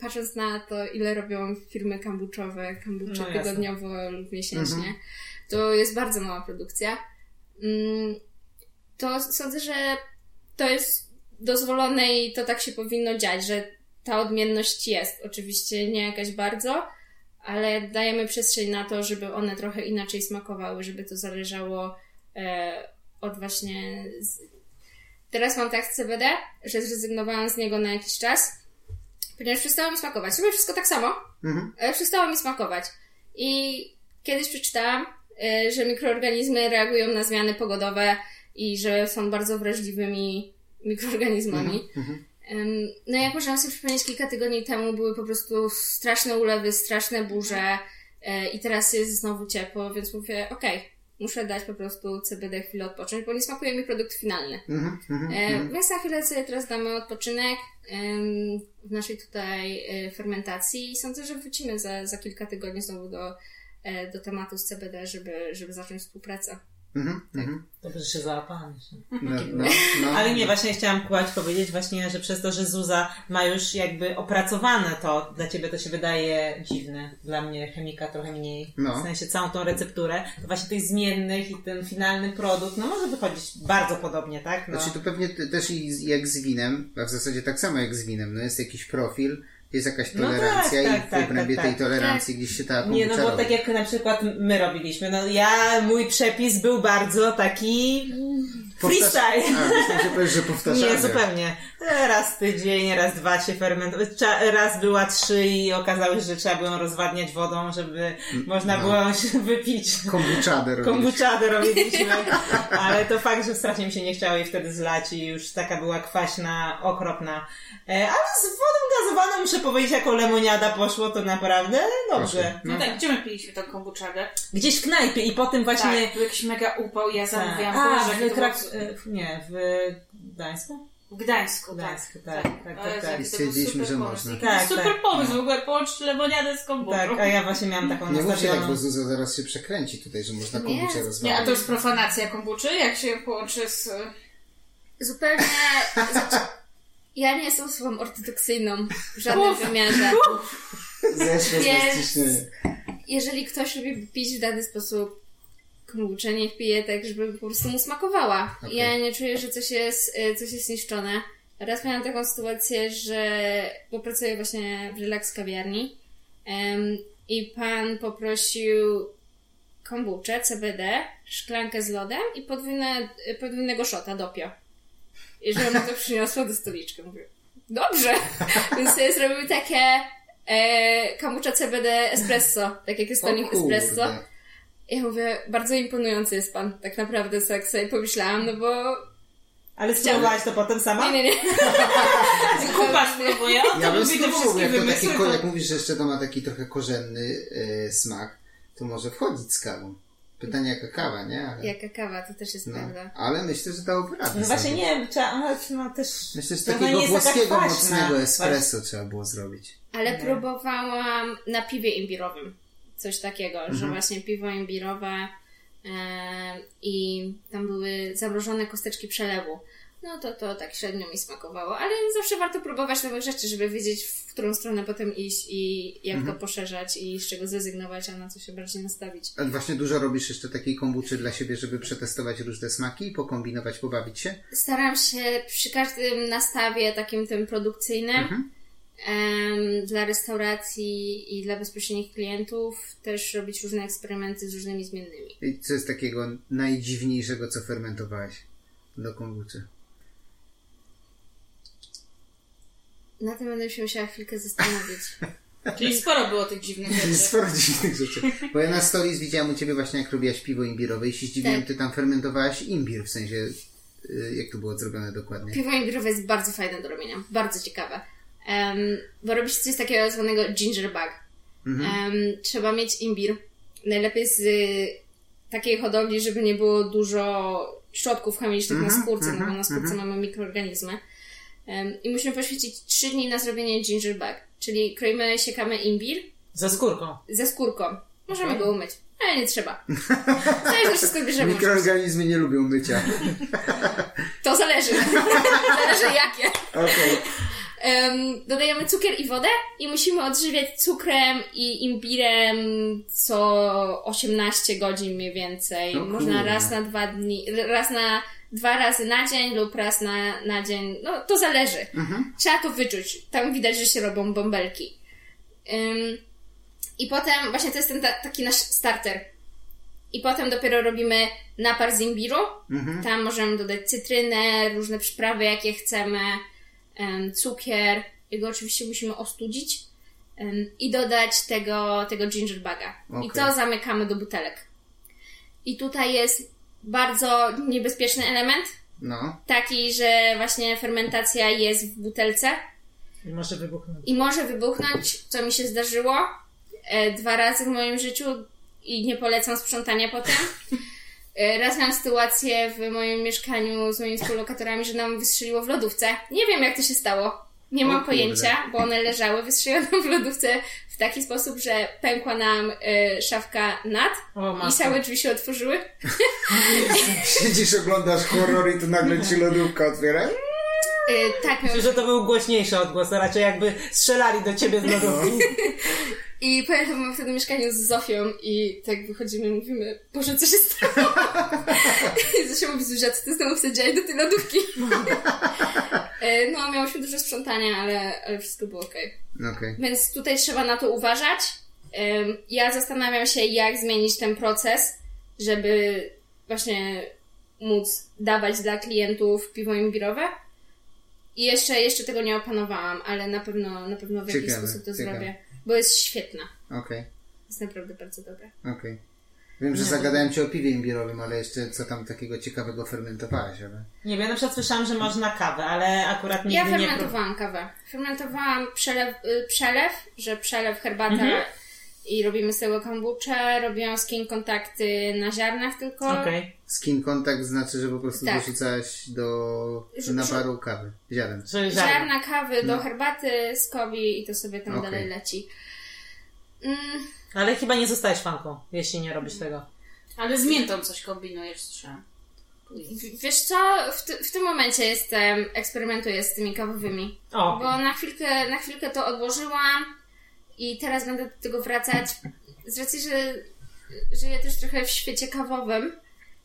patrząc na to, ile robią firmy kombuczowe, kombucze No tygodniowo lub miesięcznie, Mhm. To jest bardzo mała produkcja. Mm, To sądzę, że to jest dozwolone i to tak się powinno dziać, że ta odmienność jest. Oczywiście nie jakaś bardzo, ale dajemy przestrzeń na to, żeby one trochę inaczej smakowały, żeby to zależało e, od właśnie. Z... Teraz mam tak z CBD, że zrezygnowałam z niego na jakiś czas, ponieważ przestało mi smakować. Robię wszystko tak samo, Mhm. ale przestało mi smakować. I kiedyś przeczytałam, że mikroorganizmy reagują na zmiany pogodowe i że są bardzo wrażliwymi mikroorganizmami. Mhm. Em, No jak możemy sobie przypomnieć, kilka tygodni temu były po prostu straszne ulewy, straszne burze e, i teraz jest znowu ciepło, więc mówię, okej, muszę dać po prostu CBD chwilę odpocząć, bo nie smakuje mi produkt finalny. Mhm. Mhm. E, Mhm. Więc na chwilę sobie teraz damy odpoczynek em, w naszej tutaj e, fermentacji i sądzę, że wrócimy za, za kilka tygodni znowu do, do tematu z CBD, żeby, żeby zacząć współpracę. Mhm. Mhm. Dobrze, że się załapałam. No, no, no. Ale nie, właśnie chciałam kłać powiedzieć właśnie, że przez to, że Zuza ma już jakby opracowane to, dla ciebie to się wydaje dziwne, dla mnie chemika trochę mniej, No. w sensie całą tą recepturę, to właśnie tych zmiennych i ten finalny produkt, no może wychodzić bardzo podobnie, tak? No. Znaczy to pewnie też jak z winem, a w zasadzie tak samo jak z winem, no jest jakiś profil, jest jakaś No tak, tolerancja tak, i w tak, obrębie tak, tej tak. tolerancji gdzieś się ta Nie, no bo robi. tak jak na przykład my robiliśmy, no ja, mój przepis był bardzo taki freestyle. A, myślałem, że powiesz, że. Nie, zupełnie. Raz tydzień, raz dwa się fermentować. Cza- Raz była trzy i okazało się, że trzeba było ją rozwadniać wodą, żeby można no. było się wypić. Kombuczadę robisz. Kombutzadę robiliśmy, ale to fakt, że strasznie mi się nie chciało jej wtedy zlać i już taka była kwaśna, okropna. E, Ale z wodą gazowana, muszę powiedzieć, jako lemoniada poszło, to naprawdę dobrze. No tak, gdzie my piliśmy tą kombuczagę? Gdzieś w knajpie i potem właśnie... Tak, był jakiś mega upał, ja zamówiłam. A, Boże, jakie w to było- e, Nie, w Gdańsku? W Gdańsku, tak. Gdańsku, tak, tak, tak, Ale tak. jaki I stwierdziliśmy, że można. Jaki Tak, super tak, pomysł, tak. w ogóle połączyć lemoniadę z kombuczą. Tak, a ja właśnie miałam taką Nie mówcie tak, bo Zuza zaraz się przekręci tutaj, że można kombuczę Nie, a rozwalić. to jest profanacja kombuczy, jak się połączy z... Zupełnie. Znaczy, ja nie jestem osobą ortodoksyjną w żadnym Uf. wymiarze. Zeszło z Więc-. Jeżeli ktoś lubi pić w dany sposób kombuczę, niech pije tak, żeby po prostu mu smakowała. Okej. Ja nie czuję, że coś jest, y, coś jest niszczone. Raz miałam taką sytuację, że bo pracuję właśnie w Relax kawiarni em, i pan poprosił kombuczę, CBD, szklankę z lodem i podwójne, podwójnego szota dopio. I że ona to przyniosła do stoliczki. Mówię, dobrze. Więc sobie zrobiły takie e, kombucha CBD espresso, tak jak jest tonik espresso. Ja mówię, bardzo imponujący jest pan, tak naprawdę, tak sobie pomyślałam, no bo... Ale spróbowałaś to potem sama? Nie, nie, nie. Kupa spróbuję, on Ja bym spróbował, jak to taki, jak mówisz, że jeszcze to ma taki trochę korzenny e, smak, to może wchodzić z kawą. Pytanie jaka kawa, nie? Ale, Jaka kawa, to też jest no, prawda. ale myślę, że dałoby radę. No właśnie sobie. nie wiem, trzeba, ale no też... Myślę, że takiego włoskiego mocnego espresso trzeba było zrobić. Ale Nie. próbowałam na piwie imbirowym. Coś takiego, że Mhm. właśnie piwo imbirowe e, i tam były zamrożone kosteczki przelewu. No to to tak średnio mi smakowało, ale zawsze warto próbować nowych rzeczy, żeby wiedzieć, w którą stronę potem iść i jak Mhm. to poszerzać i z czego zrezygnować, a na co się bardziej nastawić. A właśnie dużo robisz jeszcze takiej kombuczy dla siebie, żeby przetestować różne smaki, pokombinować, pobawić się? Staram się przy każdym nastawie takim tym produkcyjnym Mhm. Dla restauracji i dla bezpośrednich klientów też robić różne eksperymenty z różnymi zmiennymi. I co jest takiego najdziwniejszego, co fermentowałaś do kombuczy? Na tym będę się musiała chwilkę zastanowić. Czyli sporo było tych dziwnych rzeczy. sporo dziwnych rzeczy. Bo ja na stories widziałam u Ciebie właśnie, jak robiłaś piwo imbirowe i się zdziwiłem, Tak. Ty tam fermentowałaś imbir, w sensie, y, jak to było zrobione dokładnie? Piwo imbirowe jest bardzo fajne do robienia, bardzo ciekawe. Em, bo robi się coś takiego zwanego ginger bug. Mhm. Em, trzeba mieć imbir. Najlepiej z y, takiej hodowli, żeby nie było dużo środków chemicznych Mhm, na skórce, no bo mhm, na skórce mhm. mamy mikroorganizmy. Em, I musimy poświęcić 3 dni na zrobienie ginger bug. Czyli kroimy, siekamy imbir Ze skórką. ze skórką. Możemy Okej. go umyć, ale nie trzeba. Zależy, wszystko bierzemy. Mikroorganizmy nie lubią mycia. To zależy. zależy jakie. Okej. Em, dodajemy cukier i wodę i musimy odżywiać cukrem i imbirem co 18 godzin mniej więcej. O Można raz na dwa dni, raz na dwa razy na dzień lub raz na, na dzień. No to zależy. Mhm. Trzeba to wyczuć. Tam widać, że się robią bąbelki. Ym, I potem właśnie to jest ten ta, taki nasz starter. I potem dopiero robimy napar z imbiru. Mhm. Tam możemy dodać cytrynę, różne przyprawy, jakie chcemy, em, cukier. Jego oczywiście musimy ostudzić i dodać tego, tego ginger buga. I to zamykamy do butelek. I tutaj jest bardzo niebezpieczny element, No. taki, że właśnie fermentacja jest w butelce I może wybuchnąć. i może wybuchnąć, co mi się zdarzyło e, dwa razy w moim życiu i nie polecam sprzątania potem. E, Raz miałam sytuację w moim mieszkaniu z moimi współlokatorami, że nam wystrzeliło w lodówce. Nie wiem, jak to się stało. Nie O mam kurde. pojęcia, bo one leżały. Wystrzeliło nam w lodówce w taki sposób, że pękła nam e, szafka nad O, i całe drzwi się otworzyły. Siedzisz, oglądasz horror i tu nagle ci lodówka otwiera. E, tak, miałam Myślę, że to był głośniejszy odgłos, a raczej jakby strzelali do ciebie z lodówki. I pamiętam, byłam wtedy w mieszkaniu z Zofią i tak wychodzimy i mówimy, Boże, co się stało? I Zofia mówi, Zuzia, co ty znowu wsadziłaś do tej lodówki? E, no, miałyśmy dużo sprzątania, ale, ale wszystko było okej. Okej. Więc tutaj trzeba na to uważać. Ja zastanawiam się, jak zmienić ten proces, żeby właśnie móc dawać dla klientów piwo imbirowe. I jeszcze, jeszcze tego nie opanowałam, ale na pewno, na pewno w jakiś Ciekawe, sposób to ciekawe. zrobię, bo jest świetna. Okej. Jest naprawdę bardzo dobra. Okej. Wiem, że zagadałem Cię o piwie imbirowym, ale jeszcze co tam takiego ciekawego fermentowałaś, ale... Nie wiem, ja na przykład słyszałam, że można kawę, ale akurat nigdy Ja nie próbowałam. fermentowałam kawę. Fermentowałam przelew, y, przelew że przelew herbatę Mhm. I robimy z tego kombuczę. Robiłam skin kontakty na ziarnach tylko. Okej. Skin contact znaczy, że po prostu Tak. dorzucałaś do naparu kawy. Ziaren. Ziarna. Ziarna kawy do No. herbaty z kobi i to sobie tam Okej. dalej leci. Mm, Ale chyba nie zostajesz fanką, jeśli nie robisz tego. Ale z miętą coś kombinujesz, słyszałam. w- wiesz co, w, ty, w tym momencie jestem, eksperymentuję z tymi kawowymi. O, Bo na chwilkę, na chwilkę to odłożyłam i teraz będę do tego wracać. Z racji, że żyję też trochę w świecie kawowym,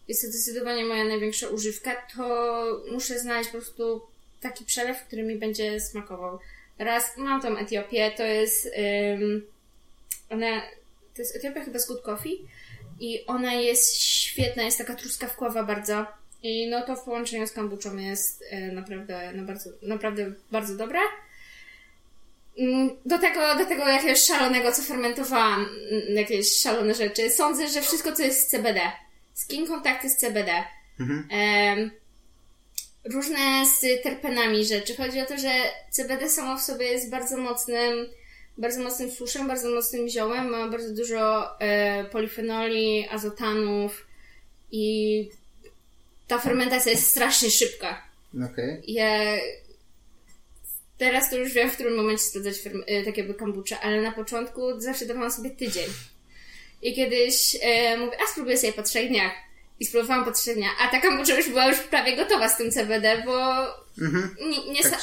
jest to zdecydowanie moja największa używka, to muszę znaleźć po prostu taki przelew, który mi będzie smakował. Raz mam tą Etiopię, to jest ym, ona, to jest Etiopia chyba z Good Coffee i ona jest świetna, jest taka truskawkowa bardzo i no to w połączeniu z kombuczą jest y, naprawdę, no bardzo, naprawdę bardzo dobre. Mm, Do tego, do tego jakiegoś szalonego, co fermentowałam, mm, jakieś szalone rzeczy. Sądzę, że wszystko, co jest z CBD. Skin kontakty z CBD. Mhm. Różne z terpenami rzeczy. Chodzi o to, że CBD samo w sobie jest bardzo mocnym, bardzo mocnym suszem, bardzo mocnym ziołem. Ma bardzo dużo e, polifenoli, azotanów i ta fermentacja jest strasznie szybka. Okej. Ja teraz to już wiem, w którym momencie sprawdzać ferm- y, takie jakby kombucze, ale na początku zawsze dawałam sobie tydzień. I kiedyś e, mówię, a spróbuję sobie po trzech dniach. I spróbowałam po trzech dniach, a ta kombucza już była już prawie gotowa z tym CBD, bo Mhm. nie, nie, Tak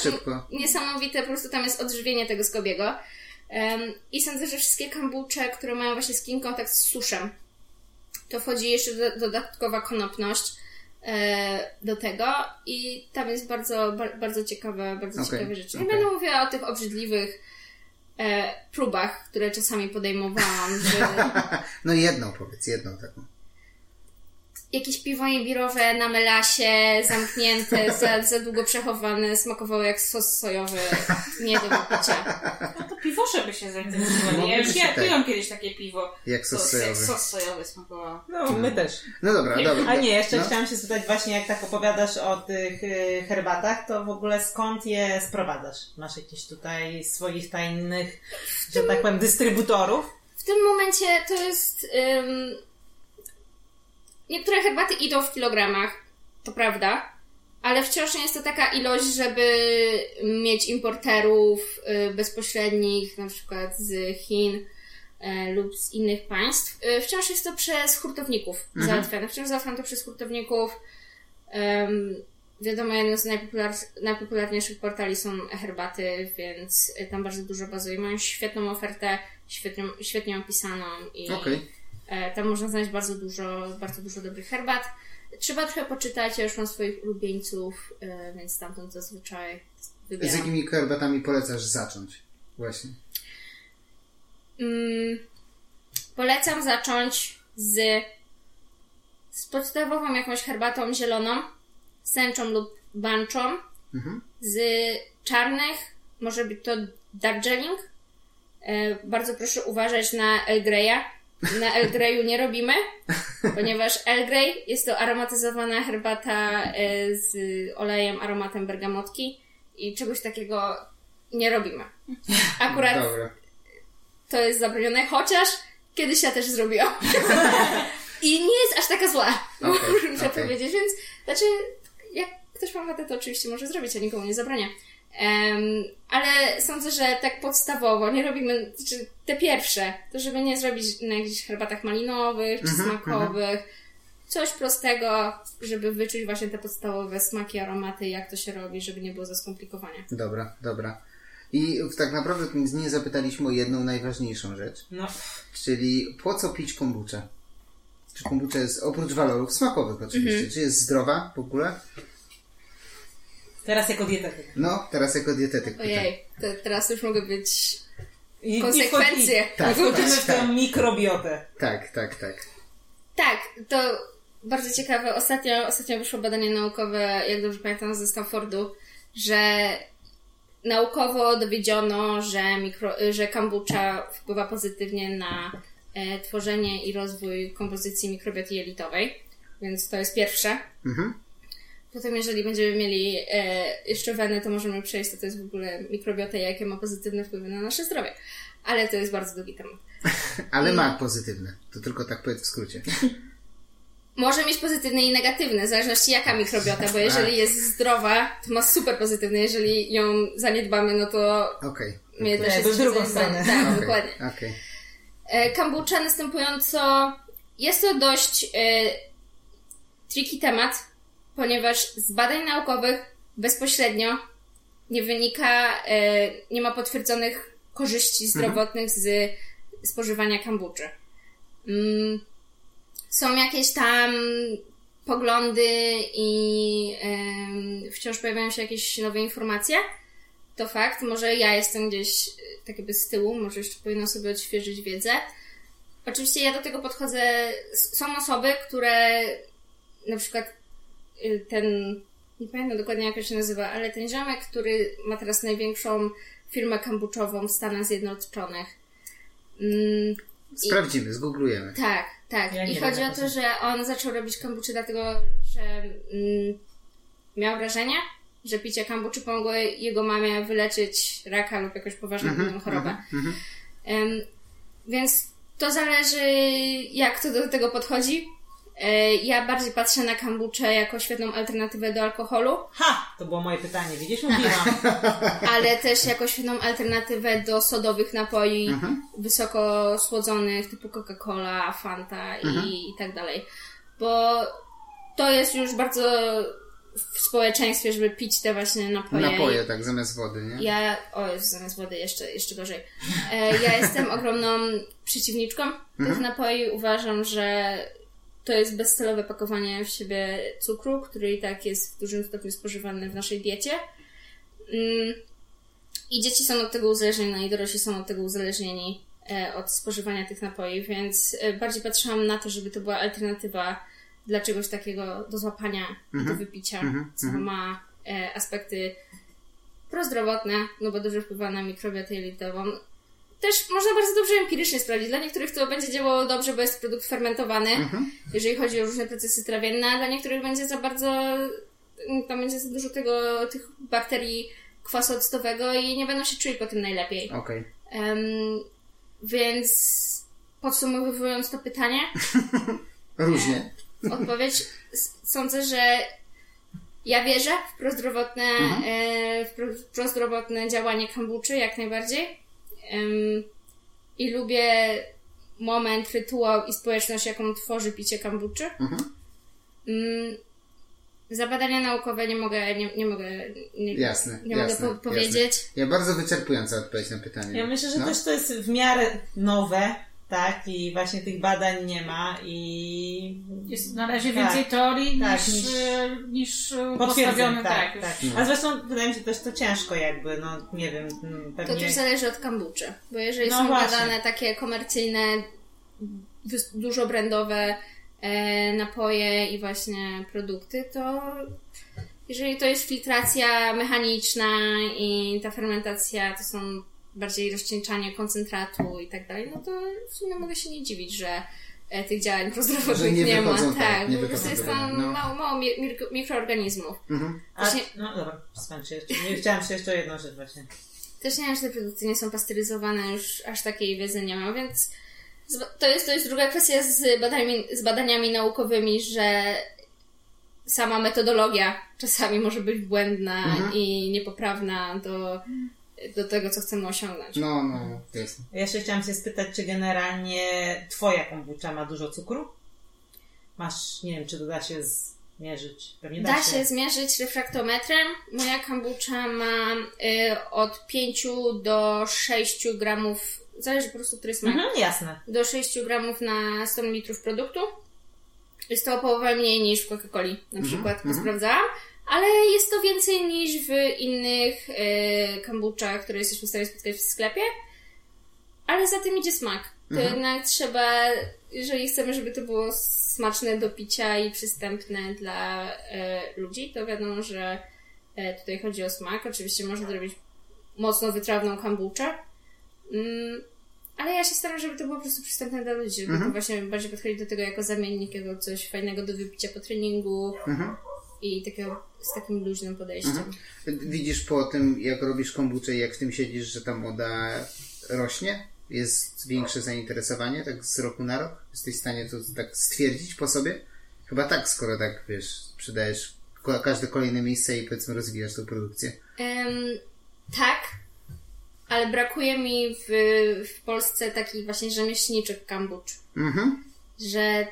niesamowite, po prostu tam jest odżywienie tego skobiego. Em, I sądzę, że wszystkie kombucze, które mają właśnie skin kontakt z suszem, to wchodzi jeszcze do, dodatkowa konopność do tego i tam jest bardzo, ba, bardzo ciekawe, bardzo Okej, ciekawe rzeczy. Nie okej. będę mówiła o tych obrzydliwych e, próbach, które czasami podejmowałam, że No jedną powiedz, jedną taką. Jakieś piwo imbirowe na melasie, zamknięte, za, za długo przechowane, smakowało jak sos sojowy, nie do wypicia. No to piwosze by się zainteresowali. Ja już ja Tak. piłam kiedyś takie piwo. Jak sos sojowy. sos sojowy smakowało. no my też. No dobra, dobra. A nie, jeszcze no. chciałam się spytać właśnie, jak tak opowiadasz o tych y, herbatach, to w ogóle skąd je sprowadzasz? Masz jakieś tutaj swoich tajnych, że tak powiem, dystrybutorów? W tym momencie to jest. ym, niektóre herbaty idą w kilogramach, to prawda, ale wciąż nie jest to taka ilość, żeby mieć importerów y, bezpośrednich, na przykład z Chin y, lub z innych państw. Y, wciąż jest to przez hurtowników załatwiane. Wciąż załatwiam to przez hurtowników. Ym, wiadomo, jednym z najpopular- najpopularniejszych portali są herbaty, więc tam bardzo dużo bazuje. Mają świetną ofertę, świetnie, świetnie opisaną i Okej. E, tam można znaleźć bardzo dużo, bardzo dużo dobrych herbat. Trzeba trochę poczytać, ja już mam swoich ulubieńców, e, więc stamtąd zazwyczaj Z wybieram. jakimi herbatami polecasz zacząć? Właśnie. Mm, polecam zacząć z, z podstawową jakąś herbatą zieloną, sęczą lub banczą, Mhm. z czarnych, może być to Darjeeling. E, bardzo proszę uważać na El Greya. Na El Greyu nie robimy, ponieważ El Grey jest to aromatyzowana herbata e, z olejem, aromatem bergamotki i czegoś takiego nie robimy. Akurat Dobra. to jest zabronione, chociaż kiedyś ja też zrobiłam. I nie jest aż taka zła, Okej, muszę okej. powiedzieć, więc znaczy, jak ktoś ma ochotę, to oczywiście może zrobić, ja nikomu nie zabraniam. Em, ale sądzę, że tak podstawowo nie robimy, znaczy te pierwsze, to żeby nie zrobić na jakichś herbatach malinowych czy Mhm, smakowych, coś prostego, żeby wyczuć właśnie te podstawowe smaki, aromaty, jak to się robi, żeby nie było za skomplikowania. Dobra, dobra. I tak naprawdę nie zapytaliśmy o jedną najważniejszą rzecz, No, czyli po co pić kombuczę? Czy kombucza jest oprócz walorów smakowych oczywiście, Mhm. czy jest zdrowa w ogóle? Teraz jako dietetyk. No, teraz jako dietetyk. Ojej, to teraz już mogę być I, i konsekwencje. wchodzi- Tak, Wchodzimy tak, w tę mikrobiotę. Tak, tak, tak. Tak, to bardzo ciekawe. Ostatnio, ostatnio wyszło badanie naukowe, jak dobrze pamiętam, ze Stanfordu, że naukowo dowiedziono, że, mikro, że kombucha wpływa pozytywnie na e, tworzenie i rozwój kompozycji mikrobioty jelitowej, więc to jest pierwsze. Mhm. Potem, jeżeli będziemy mieli e, jeszcze wenę, to możemy przejść, to to jest w ogóle mikrobiota i jakie ma pozytywne wpływy na nasze zdrowie. Ale to jest bardzo długi temat. Ale ma pozytywne. To tylko tak powiedz w skrócie. Może mieć pozytywne i negatywne, w zależności jaka mikrobiota, bo jeżeli jest zdrowa, to ma super pozytywne, jeżeli ją zaniedbamy, no to Okej. mnie też Nie, jest drugą stronę. Tak, Okej, dokładnie. Okej. E, Kombucha następująco jest to dość e, tricky temat, ponieważ z badań naukowych bezpośrednio nie wynika, e, nie ma potwierdzonych korzyści zdrowotnych z spożywania kombuczy. Mm, są jakieś tam poglądy i wciąż pojawiają się jakieś nowe informacje. To fakt. Może ja jestem gdzieś e, tak jakby z tyłu, może jeszcze powinno sobie odświeżyć wiedzę. Oczywiście ja do tego podchodzę. Są osoby, które na przykład ten, nie pamiętam dokładnie jak się nazywa, ale ten ziomek, który ma teraz największą firmę kombuczową w Stanach Zjednoczonych. Mm, Sprawdzimy, zgooglujemy. tak, tak. Ja I chodzi o to, że on zaczął robić kombuczy dlatego, że mm, miał wrażenie, że picie kombuczy pomogło jego mamie wyleczyć raka lub jakąś poważną inną chorobę. Mhm. Em, więc to zależy, jak to do tego podchodzi. E, Ja bardziej patrzę na kombuczę jako świetną alternatywę do alkoholu, Ha! To było moje pytanie. Widzisz, mówiłam. ale też jako świetną alternatywę do sodowych napoi wysoko słodzonych typu Coca-Cola, Fanta i, i tak dalej. Bo to jest już bardzo w społeczeństwie, żeby pić te właśnie napoje. Napoje, tak, zamiast wody, nie? Ja, o zamiast wody jeszcze, jeszcze gorzej. E, ja jestem ogromną przeciwniczką tych napoi. Uważam, że to jest bezcelowe pakowanie w siebie cukru, który i tak jest w dużym stopniu spożywany w naszej diecie. Mm, I dzieci są od tego uzależnione, no i dorośli są od tego uzależnieni e, od spożywania tych napoi, więc e, bardziej patrzyłam na to, żeby to była alternatywa dla czegoś takiego do złapania i do wypicia, co ma e, aspekty prozdrowotne, no bo dobrze wpływa na mikrobiotę jelitową. Też można bardzo dobrze empirycznie sprawdzić. Dla niektórych to będzie działało dobrze, bo jest produkt fermentowany, jeżeli chodzi o różne procesy trawienne, a dla niektórych będzie za bardzo, tam będzie za dużo tego, tych bakterii kwasu octowego i nie będą się czuli po tym najlepiej. Okej. Em, więc podsumowując to pytanie, Różnie. odpowiedź s- sądzę, że ja wierzę w prozdrowotne, e, w pro, prozdrowotne działanie kombuczy jak najbardziej. I lubię moment, rytuał i społeczność, jaką tworzy picie kombuczy. Mm, za badania naukowe nie mogę, nie, nie mogę, nie, Jasne, nie jasne, mogę po, powiedzieć. Jasne. Ja bardzo wyczerpująca odpowiedź na pytanie. Ja myślę, że No. też to jest w miarę nowe, tak? I właśnie tych badań nie ma i Jest na razie Tak. więcej teorii Tak, niż, niż- e, e, postawione. tak, Tak, tak. już. A zresztą wydaje mi się też to ciężko jakby, no nie wiem, mm, To pewnie... też zależy od kombuczy, bo jeżeli No są właśnie. badane takie komercyjne, dużo brandowe e, napoje i właśnie produkty, to jeżeli to jest filtracja mechaniczna i ta fermentacja to są bardziej rozcieńczanie koncentratu i tak dalej, no to w sumie mogę się nie dziwić, że e, tych działań prozdrowotnych nie nie, ma. tak, Tak, nie po prostu jest tam no. mało, mało mi- mikro, mikroorganizmów. A, Właśnie- no dobra, skończę jeszcze. Nie, chciałam się jeszcze o jedną rzecz właśnie. Też nie wiem, czy te produkty nie są pasteryzowane, już aż takiej wiedzy nie mam, więc to jest, to jest druga kwestia z badaniami, z badaniami naukowymi, że sama metodologia czasami może być błędna i niepoprawna do, do tego, co chcemy osiągnąć. No, no, jasne. Ja jeszcze chciałam się spytać, czy generalnie twoja kombucha ma dużo cukru? Masz, nie wiem, czy to da się zmierzyć? Pewnie da, Da się zmierzyć refraktometrem. Moja kombucha ma y, od 5 do 6 gramów, zależy po prostu, który smak. Mhm, jasne. do 6 gramów na 100 ml produktu. Jest to o połowę mniej niż w Coca-Coli, na przykład, to sprawdzałam, ale jest to więcej niż w innych e, kombuczach, które jesteśmy w stanie spotkać w sklepie. Ale za tym idzie smak. To jednak trzeba, jeżeli chcemy, żeby to było smaczne do picia i przystępne dla e, ludzi, to wiadomo, że e, tutaj chodzi o smak. Oczywiście można zrobić mocno wytrawną kombuczę. Mm, Ale ja się staram, żeby to było po prostu przystępne dla ludzi, żeby Mhm. to właśnie bardziej podchodzić do tego jako zamiennik, jako coś fajnego do wypicia po treningu Mhm. I takiego, z takim luźnym podejściem. Widzisz po tym, jak robisz kombuczę i jak w tym siedzisz, że ta moda rośnie? Jest większe zainteresowanie, tak z roku na rok? Jesteś w stanie to tak stwierdzić po sobie? Chyba tak, skoro tak, wiesz, przydajesz każde kolejne miejsce i powiedzmy rozwijasz tą produkcję. Em, tak, ale brakuje mi w, w Polsce takich właśnie rzemieślniczych kambucz. Mhm. Że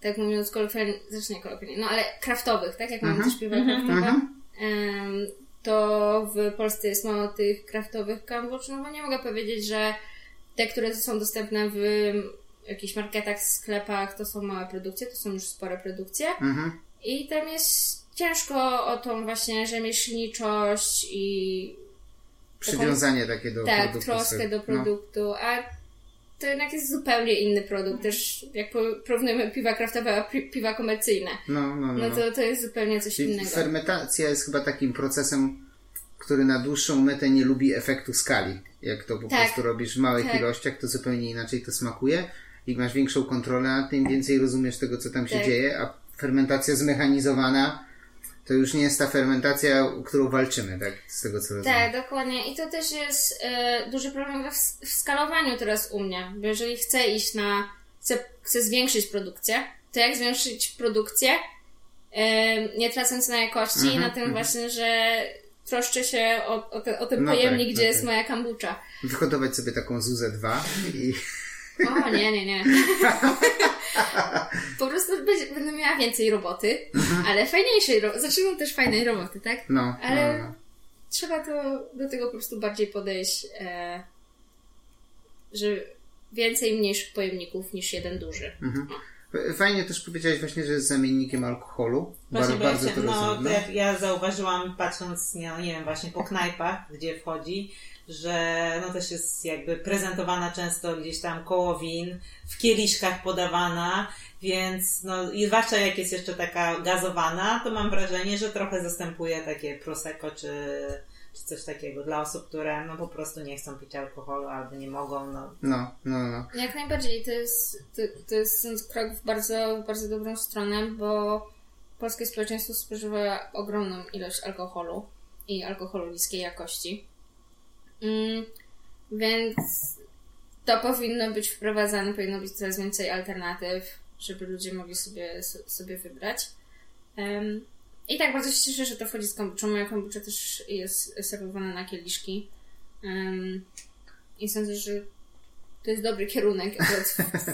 tak mówiąc kolokwialnie, znaczy nie kolokwialnie, no ale kraftowych, tak? Jak mamy też piwa kraftowe. Mhm. Em, to w Polsce jest mało tych kraftowych kambucz, no bo nie mogę powiedzieć, że te, które są dostępne w jakichś marketach, sklepach, to są małe produkcje, to są już spore produkcje. Mhm. I tam jest ciężko o tą właśnie rzemieślniczość i Przywiązanie takie do tak, produktu. troskę swojego. do produktu, a to jednak jest zupełnie inny produkt. Też jak po- porównujemy piwa kraftowe a pi- piwa komercyjne, No, no, no. no no. to, to jest zupełnie coś Czyli innego. fermentacja jest chyba takim procesem, który na dłuższą metę nie lubi efektu skali. Jak to po Tak. prostu robisz w małych Tak. ilościach, to zupełnie inaczej to smakuje i masz większą kontrolę tym, więcej rozumiesz tego, co tam się Tak. dzieje, a fermentacja zmechanizowana to już nie jest ta fermentacja, o którą walczymy, tak? Z tego, co rozumiem. Tak, dokładnie. I to też jest e, duży problem we w, w skalowaniu teraz u mnie. Bo jeżeli chcę iść na. Chcę, chcę zwiększyć produkcję, to jak zwiększyć produkcję, e, nie tracąc na jakości, Mhm, na tym właśnie, że troszczę się o, o, o ten No pojemnik, tak, gdzie no jest tak. moja kombucha. Wyhodować sobie taką Zuzę 2 i O, nie, nie, nie. po prostu będzie- będę miała więcej roboty, Mhm. ale fajniejszej roboty. Zaczynam też fajnej roboty, tak? no, Ale- no, no. trzeba to, do tego po prostu bardziej podejść, e, że więcej mniejszych pojemników niż jeden duży. Fajnie też powiedziałeś właśnie, że jest zamiennikiem alkoholu. Właśnie, Bar- bardzo to no, rozumiem. jak ja zauważyłam, patrząc, nie, no, nie wiem, właśnie po knajpach, gdzie wchodzi, że no też jest jakby prezentowana często gdzieś tam koło win, w kieliszkach podawana, więc no i zwłaszcza jak jest jeszcze taka gazowana, to mam wrażenie, że trochę zastępuje takie prosecco czy, czy coś takiego dla osób, które no po prostu nie chcą pić alkoholu albo nie mogą, no No, no, no. Jak najbardziej, to jest, to, to jest krok w bardzo, w bardzo dobrą stronę, bo polskie społeczeństwo spożywa ogromną ilość alkoholu i alkoholu niskiej jakości. Mm, więc to powinno być wprowadzane, powinno być coraz więcej alternatyw, żeby ludzie mogli sobie, sobie wybrać. Em, I tak bardzo się cieszę, że to wchodzi z kombuczą. Moja kombucza też jest serwowana na kieliszki. Em, I sądzę, że to jest dobry kierunek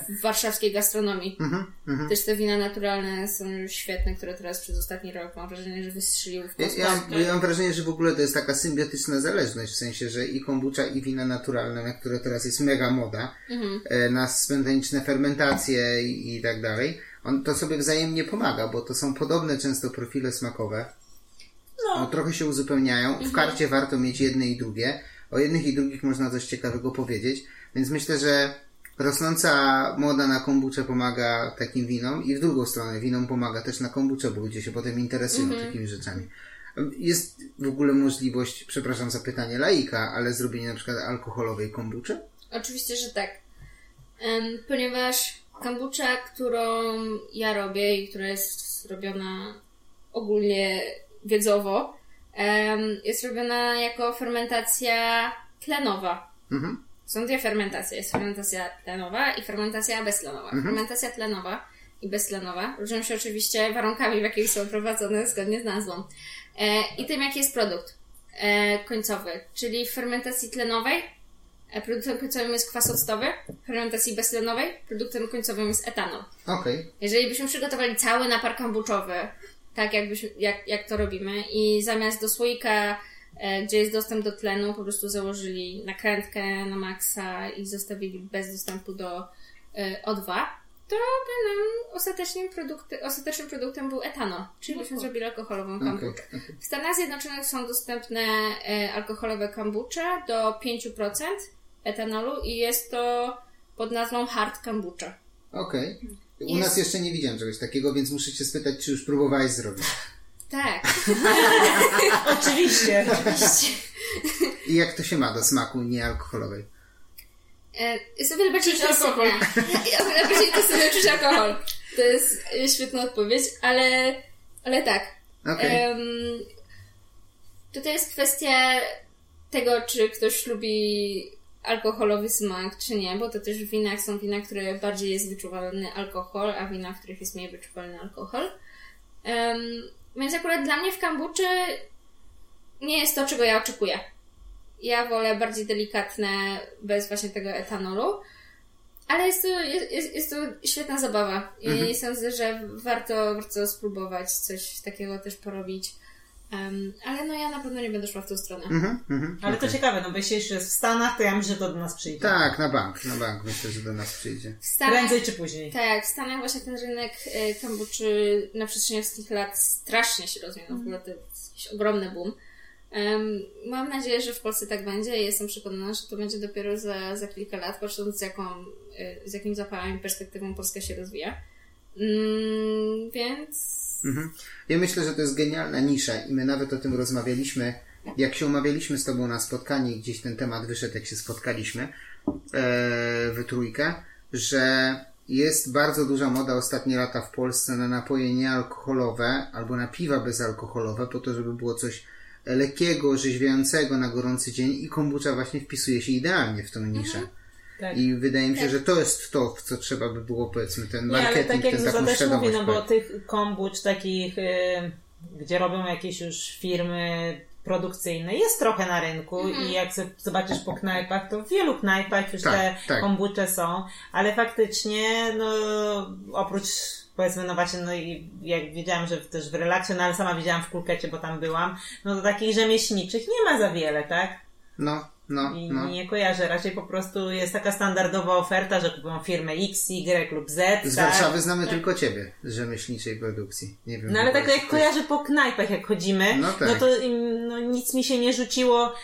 w, warszawskiej gastronomii. Mhm, mhm. Też te wina naturalne są już świetne, które teraz przez ostatni rok mam wrażenie, że wystrzeliły w Ja, kosmos. ja, ja mam wrażenie, że w ogóle to jest taka symbiotyczna zależność, w sensie, że i kombucha, i wina naturalne, na które teraz jest mega moda, Mhm. e, na spontaniczne fermentacje i, i tak dalej, on to sobie wzajemnie pomaga, bo to są podobne często profile smakowe. No, trochę się uzupełniają. W karcie warto mieć jedne i drugie. O jednych i drugich można coś ciekawego powiedzieć. Więc myślę, że rosnąca moda na kombucze pomaga takim winom i w drugą stronę winom pomaga też na kombucze, bo ludzie się potem interesują takimi rzeczami. Jest w ogóle możliwość, przepraszam za pytanie laika, ale zrobienie na przykład alkoholowej kombuczy? Oczywiście, że tak. Em, ponieważ kombucha, którą ja robię i która jest robiona ogólnie wiedzowo, em, jest robiona jako fermentacja tlenowa. Mhm. Są dwie fermentacje. Jest fermentacja tlenowa i fermentacja beztlenowa. Fermentacja tlenowa i beztlenowa różnią się oczywiście warunkami, w jakich są prowadzone zgodnie z nazwą. E, I tym, jaki jest produkt e, końcowy. Czyli w fermentacji tlenowej e, produktem końcowym jest kwas octowy, w fermentacji beztlenowej produktem końcowym jest etanol. Okej. Jeżeli byśmy przygotowali cały napar kombuczowy, tak jakbyśmy, jak, jak to robimy, i zamiast do słoika, gdzie jest dostęp do tlenu, po prostu założyli nakrętkę na maksa i zostawili bez dostępu do e, O2, to by nam ostatecznym, produkty, ostatecznym produktem był etanol, czyli byśmy zrobili alkoholową Okej. kombuczę. W Stanach Zjednoczonych są dostępne e, alkoholowe kombucze do 5% etanolu i jest to pod nazwą hard kombucha. Okej. U Jest- nas jeszcze nie widziałem czegoś takiego, więc muszę cię spytać, czy już próbowałeś zrobić. Tak, Oczywiście. oczywiście. I jak to się ma do smaku niealkoholowej? E, Jest o wiele bardziej Czuć alkohol. O wiele bardziej intensywne czuć alkohol. To jest e, świetna odpowiedź, ale, ale tak. Em, tutaj jest kwestia tego, czy ktoś lubi alkoholowy smak, czy nie, bo to też w winach są wina, które bardziej jest wyczuwalny alkohol, a wina, w których jest mniej wyczuwalny alkohol. Em, więc akurat dla mnie w kambuczy nie jest to, czego ja oczekuję. Ja wolę bardziej delikatne, bez właśnie tego etanolu. Ale jest to, jest, jest, to świetna zabawa. I sądzę, że warto, warto spróbować coś takiego też porobić. Em, ale no ja na pewno nie będę szła w tą stronę. Mhm, mhm. Ale to ciekawe, no bo jeśli jeszcze jest w Stanach, to ja myślę, że to do nas przyjdzie. Tak, na bank, na bank myślę, że do nas przyjdzie. W Stanach, Prędzej czy później. tak, w Stanach właśnie ten rynek e, kambuczy na przestrzeni ostatnich lat strasznie się rozwinął. W ogóle to jest jakiś ogromny boom. Em, mam nadzieję, że w Polsce tak będzie i jestem przekonana, że to będzie dopiero za, za kilka lat, patrząc z, jaką, e, z jakim zapałem i perspektywą Polska się rozwija. Mm, więc Mhm. Ja myślę, że to jest genialna nisza i my nawet o tym rozmawialiśmy, jak się umawialiśmy z Tobą na spotkanie gdzieś ten temat wyszedł, jak się spotkaliśmy e, w trójkę, że jest bardzo duża moda ostatnie lata w Polsce na napoje niealkoholowe albo na piwa bezalkoholowe, po to, żeby było coś lekkiego, orzeźwiającego na gorący dzień i kombucha właśnie wpisuje się idealnie w tą niszę. Tak. I wydaje mi się, że to jest to, w co trzeba by było, powiedzmy, ten Nie, ale marketing, tak jak ten taką też mówi, no bo tych kombuch takich, y, gdzie robią jakieś już firmy produkcyjne, jest trochę na rynku Mhm. i jak zobaczysz po knajpach, to w wielu knajpach już Tak, te tak. kombucze są, ale faktycznie, no oprócz powiedzmy, no właśnie, no i jak wiedziałam, że też w relaksie, no ale sama widziałam w kulkecie, bo tam byłam, no to takich rzemieślniczych nie ma za wiele, tak? No, no, I no. nie kojarzę, raczej po prostu jest taka standardowa oferta, że kupują firmę X, Y lub Z. Z tak? Warszawy znamy tylko ciebie z rzemieślniczej produkcji. Nie wiem. No ale tak jak ktoś- kojarzę po knajpach, jak chodzimy, No no, tak. to im, no, nic mi się nie rzuciło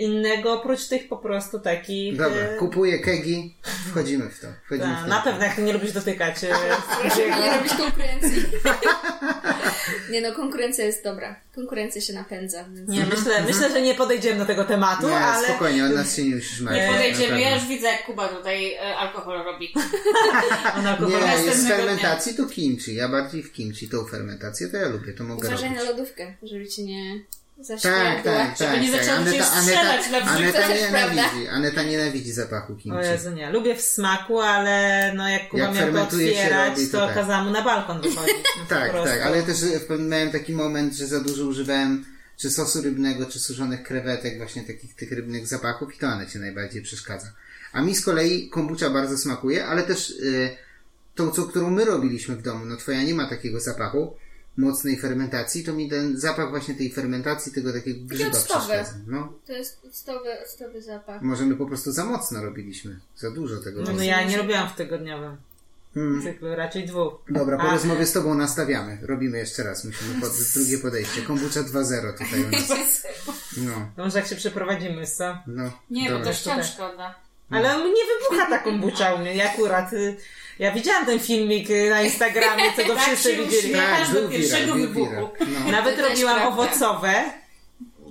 innego, oprócz tych po prostu takich... Dobra, e, kupuję kegi, wchodzimy w to. Wchodzimy ta, w to. na pewno, jak nie lubisz dotykać. e, nie robić konkurencji. nie no, konkurencja jest dobra. Konkurencja się napędza. Więc... Nie, myślę, myślę, że nie podejdziemy do tego tematu, Nie, ale... spokojnie, od nas się nie musisz martwić. Nie podejdziemy, ja już widzę, jak Kuba tutaj e, alkohol robi. On alkohol Nie, jest z fermentacji to kimchi. Ja bardziej w kimchi tą fermentację to ja lubię, to mogę Uważaj robić. na lodówkę, żeby ci nie Tak, zaśmierdła. tak, tak. nie tak. zaczęło cię Aneta, strzelać na Aneta, brzuch, Aneta to też nienawidzi, Aneta nienawidzi zapachu O kimchi. Jezu, nie. Lubię w smaku, ale no jak Kuba Jak miał się otwierać, robi, to to tak. kazałam mu na balkon wychodzić. No, Tak, tak, ale też pewnym miałem taki moment, że za dużo używałem czy sosu rybnego, czy suszonych krewetek, właśnie takich tych rybnych zapachów i to Anecie najbardziej przeszkadza. A mi z kolei kombucha bardzo smakuje, ale też y, tą, co, którą my robiliśmy w domu, no twoja nie ma takiego zapachu mocnej fermentacji, to mi ten zapach właśnie tej fermentacji, tego takiego grzyba przeszkadza. No, To jest octowy, octowy zapach. może my po prostu za mocno robiliśmy, za dużo tego. No, no ja nie robiłam w tygodniowym Hmm. cyklu, raczej dwóch. Dobra, po A. rozmowie z tobą nastawiamy. Robimy jeszcze raz, musimy pod, drugie podejście. Kombucha 2.0 tutaj u nas. No, To może jak się przeprowadzimy, co? no. Nie, bo dobra. to ścian szkoda. Ale mnie wybucha ta kombucha u mnie. Ja akurat, y, ja widziałam ten filmik y, na Instagramie, co go Tak wszyscy widzieli. Aż do był pierwszego był wybuchu. No. Nawet robiłam prawda. owocowe,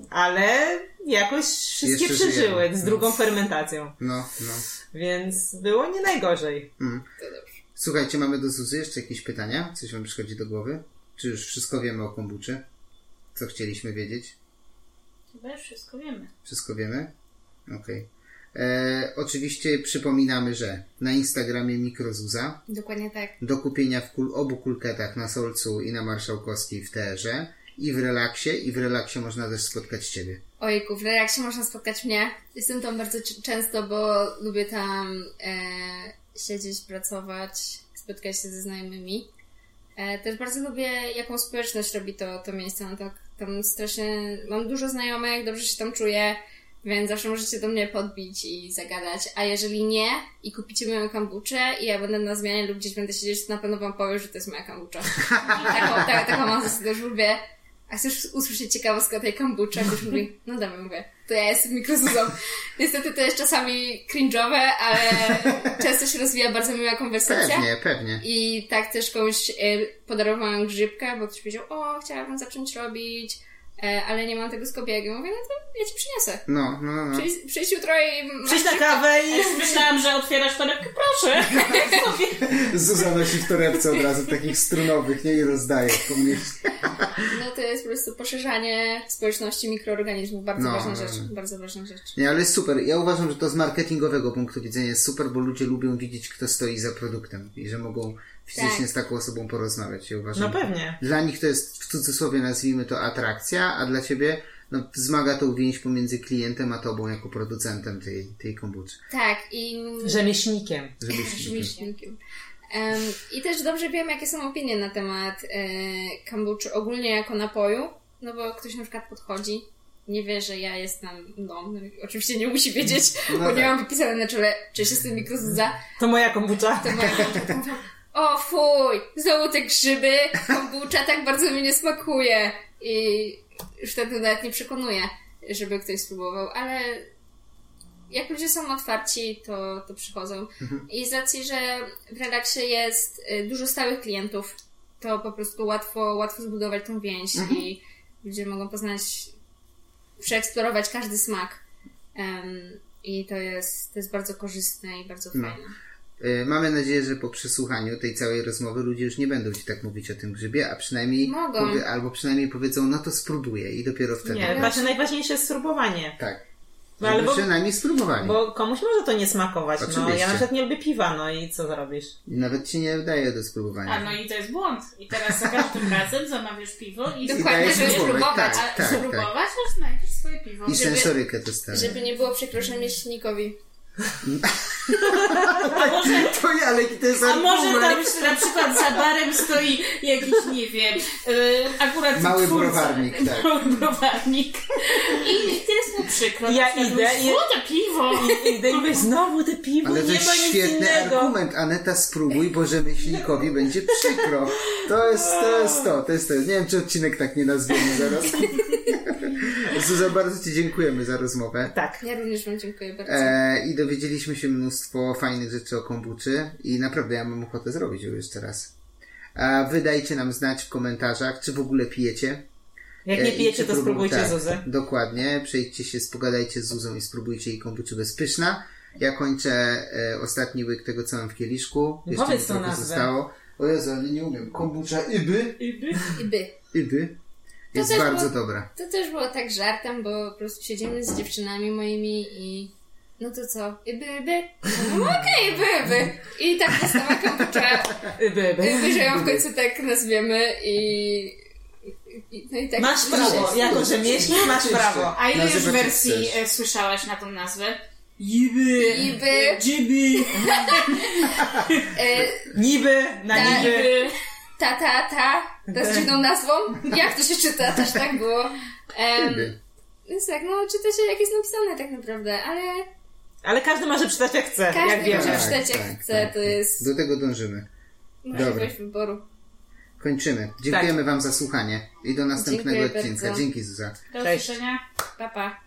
ale jakoś wszystkie Jeszcze przeżyły żyjemy. z drugą fermentacją. No, no. Więc było nie najgorzej. Mm. Słuchajcie, mamy do Zuzy jeszcze jakieś pytania? Coś wam przychodzi do głowy? Czy już wszystko wiemy o kombuczy? Co chcieliśmy wiedzieć? Chyba już wszystko wiemy. Wszystko wiemy? Okej. E, Oczywiście przypominamy, że na Instagramie Mikrozuza Dokładnie tak. do kupienia w kul, obu kulketach na Solcu i na Marszałkowskiej w TR-ze i w Relaksie i w Relaksie można też spotkać Ciebie. Ojku, w Relaksie można spotkać mnie. Jestem tam bardzo często, bo lubię tam e, siedzieć, pracować, spotkać się ze znajomymi. E, też bardzo lubię, jaką społeczność robi to, to miejsce. No tak, tam strasznie, mam dużo znajomych, dobrze się tam czuję, więc zawsze możecie do mnie podbić i zagadać. A jeżeli nie i kupicie moją kambuczę i ja będę na zmianie lub gdzieś będę siedzieć, to na pewno wam powiem, że to jest moja kambucza. taką, ta, taką mam zasadę, że lubię a chcesz usłyszeć ciekawostkę o tej kombuczy? A ktoś mówi, no dobra, mówię, to ja jestem mikrozuzą. Niestety to jest czasami cringe'owe, ale często się rozwija bardzo miła konwersacja. Pewnie, pewnie. I tak też komuś e, podarowałam grzybkę, bo ktoś powiedział, o, chciałabym zacząć robić. E, ale nie mam tego skopiego. Mówię, no to ja ci przyniosę. No, no, no. Przyjdź, przyjdź jutro i... masz Przyjdź na kawę i... Myślałam, że otwierasz torebkę, proszę. Zuza nosi w torebce od razu takich strunowych, nie? I rozdaje po mieście. No to jest po prostu poszerzanie społeczności mikroorganizmów. Bardzo No, ważna no, rzecz. no. Bardzo ważna rzecz. Nie, ale jest super. Ja uważam, że to z marketingowego punktu widzenia jest super, bo ludzie lubią widzieć, kto stoi za produktem i że mogą fizycznie Tak. z taką osobą porozmawiać. Ja uważam, No pewnie. Dla nich to jest w cudzysłowie nazwijmy to atrakcja, a dla ciebie no, wzmaga tą więź pomiędzy klientem a tobą jako producentem tej, tej kombuczy. Tak i... Rzemieślnikiem. Żebyś Rzemieślnikiem. Em, I też dobrze wiem, jakie są opinie na temat e, kombuczy ogólnie jako napoju, no bo ktoś na przykład podchodzi, nie wie, że ja jestem, no, no oczywiście nie musi wiedzieć, No bo nie tak. mam wypisane na czele, czy się z tym mikrozuza, To moja kombucha. to moja kombucha. O fuj, znowu te grzyby, kombucha tak bardzo mi nie smakuje i już wtedy nawet nie przekonuję, żeby ktoś spróbował, ale jak ludzie są otwarci, to, to przychodzą. I z racji, że w relaksie jest y, dużo stałych klientów, to po prostu łatwo, łatwo zbudować tą więź i ludzie mogą poznać, przeeksplorować każdy smak. Em, I to jest, to jest bardzo korzystne i bardzo No. fajne. E, Mamy nadzieję, że po przesłuchaniu tej całej rozmowy ludzie już nie będą ci tak mówić o tym grzybie, a przynajmniej Mogą. powie, albo przynajmniej powiedzą, no to spróbuję i dopiero wtedy. Nie, właśnie najważniejsze jest spróbowanie. Tak. No, Żeby ale bo- przynajmniej spróbowali. Bo komuś może to nie smakować. No, Oczywiście. ja na przykład nie lubię piwa, no i co zrobisz? I Nawet ci nie daje do spróbowania. A no i to jest błąd. I teraz za każdym razem zamawiasz piwo i Dokładnie, dajesz żeby spróbować, spróbować. tak, a tak, tak. spróbować, aż znajdziesz swoje piwo. I żeby- sensorykę testową. Żeby nie było przykro A może, To ja, ale to jest a może tam na przykład za barem stoi jakiś, nie wiem, yy, akurat Mały twórca. browarnik, tak. Mały browarnik. I jest mu przykro. Ja idę mówi, i- "O, to piwo! I idę i mówię, znowu te piwo, Ale to nie jest świetny innego. argument. Aneta, spróbuj, bo rzemieślnikowi będzie przykro. To jest to, jest to, to jest to. Nie wiem, czy odcinek tak nie nazwiemy zaraz. Zuza, bardzo Ci dziękujemy za rozmowę. Tak. Ja również Wam dziękuję bardzo. E, I dowiedzieliśmy się mnóstwo fajnych rzeczy o kombuczy i naprawdę ja mam ochotę zrobić ją jeszcze raz. A wy dajcie nam znać w komentarzach, czy w ogóle pijecie. Jak E, nie i pijecie, to próbu- spróbujcie tak, Zuzy. Dokładnie. Przejdźcie się, pogadajcie z Zuzą i spróbujcie jej kombuczy bezpyszna. Ja kończę e, ostatni łyk tego, co mam w kieliszku. Jeszcze Powiedz trochę nazwę. zostało. O Jezu, ale nie umiem. Kombucha Iby. I by. Iby. Jest też bardzo było- dobra. To też było tak żartem, bo po prostu siedzimy z dziewczynami moimi i no to co? Iby, iby? No okej, iby, iby. I tak została kombucha. By, by. Iby, że ją w końcu tak nazwiemy i... i no i tak Masz prawo, jako rzemieślnik masz prawo. A ile już wersji chcesz. e, słyszałaś na tą nazwę? Jiby, Iby. Jiby, E, Niby, na Tak. niby. Jiby. ta, ta, ta. Ta z dziwną nazwą. Jak to się czyta? Też tak było. Iby. więc tak, no czyta się jak jest napisane tak naprawdę, ale Ale każdy może czytać jak chce, jak każdy wiemy. może Tak, czytać jak tak, chce, tak, to tak. jest Do tego dążymy. możliwość wyboru. Kończymy. Dziękujemy Wam za słuchanie i do następnego Dziękuję odcinka. bardzo. Dzięki Zuza. Do Cześć. usłyszenia. Pa, pa.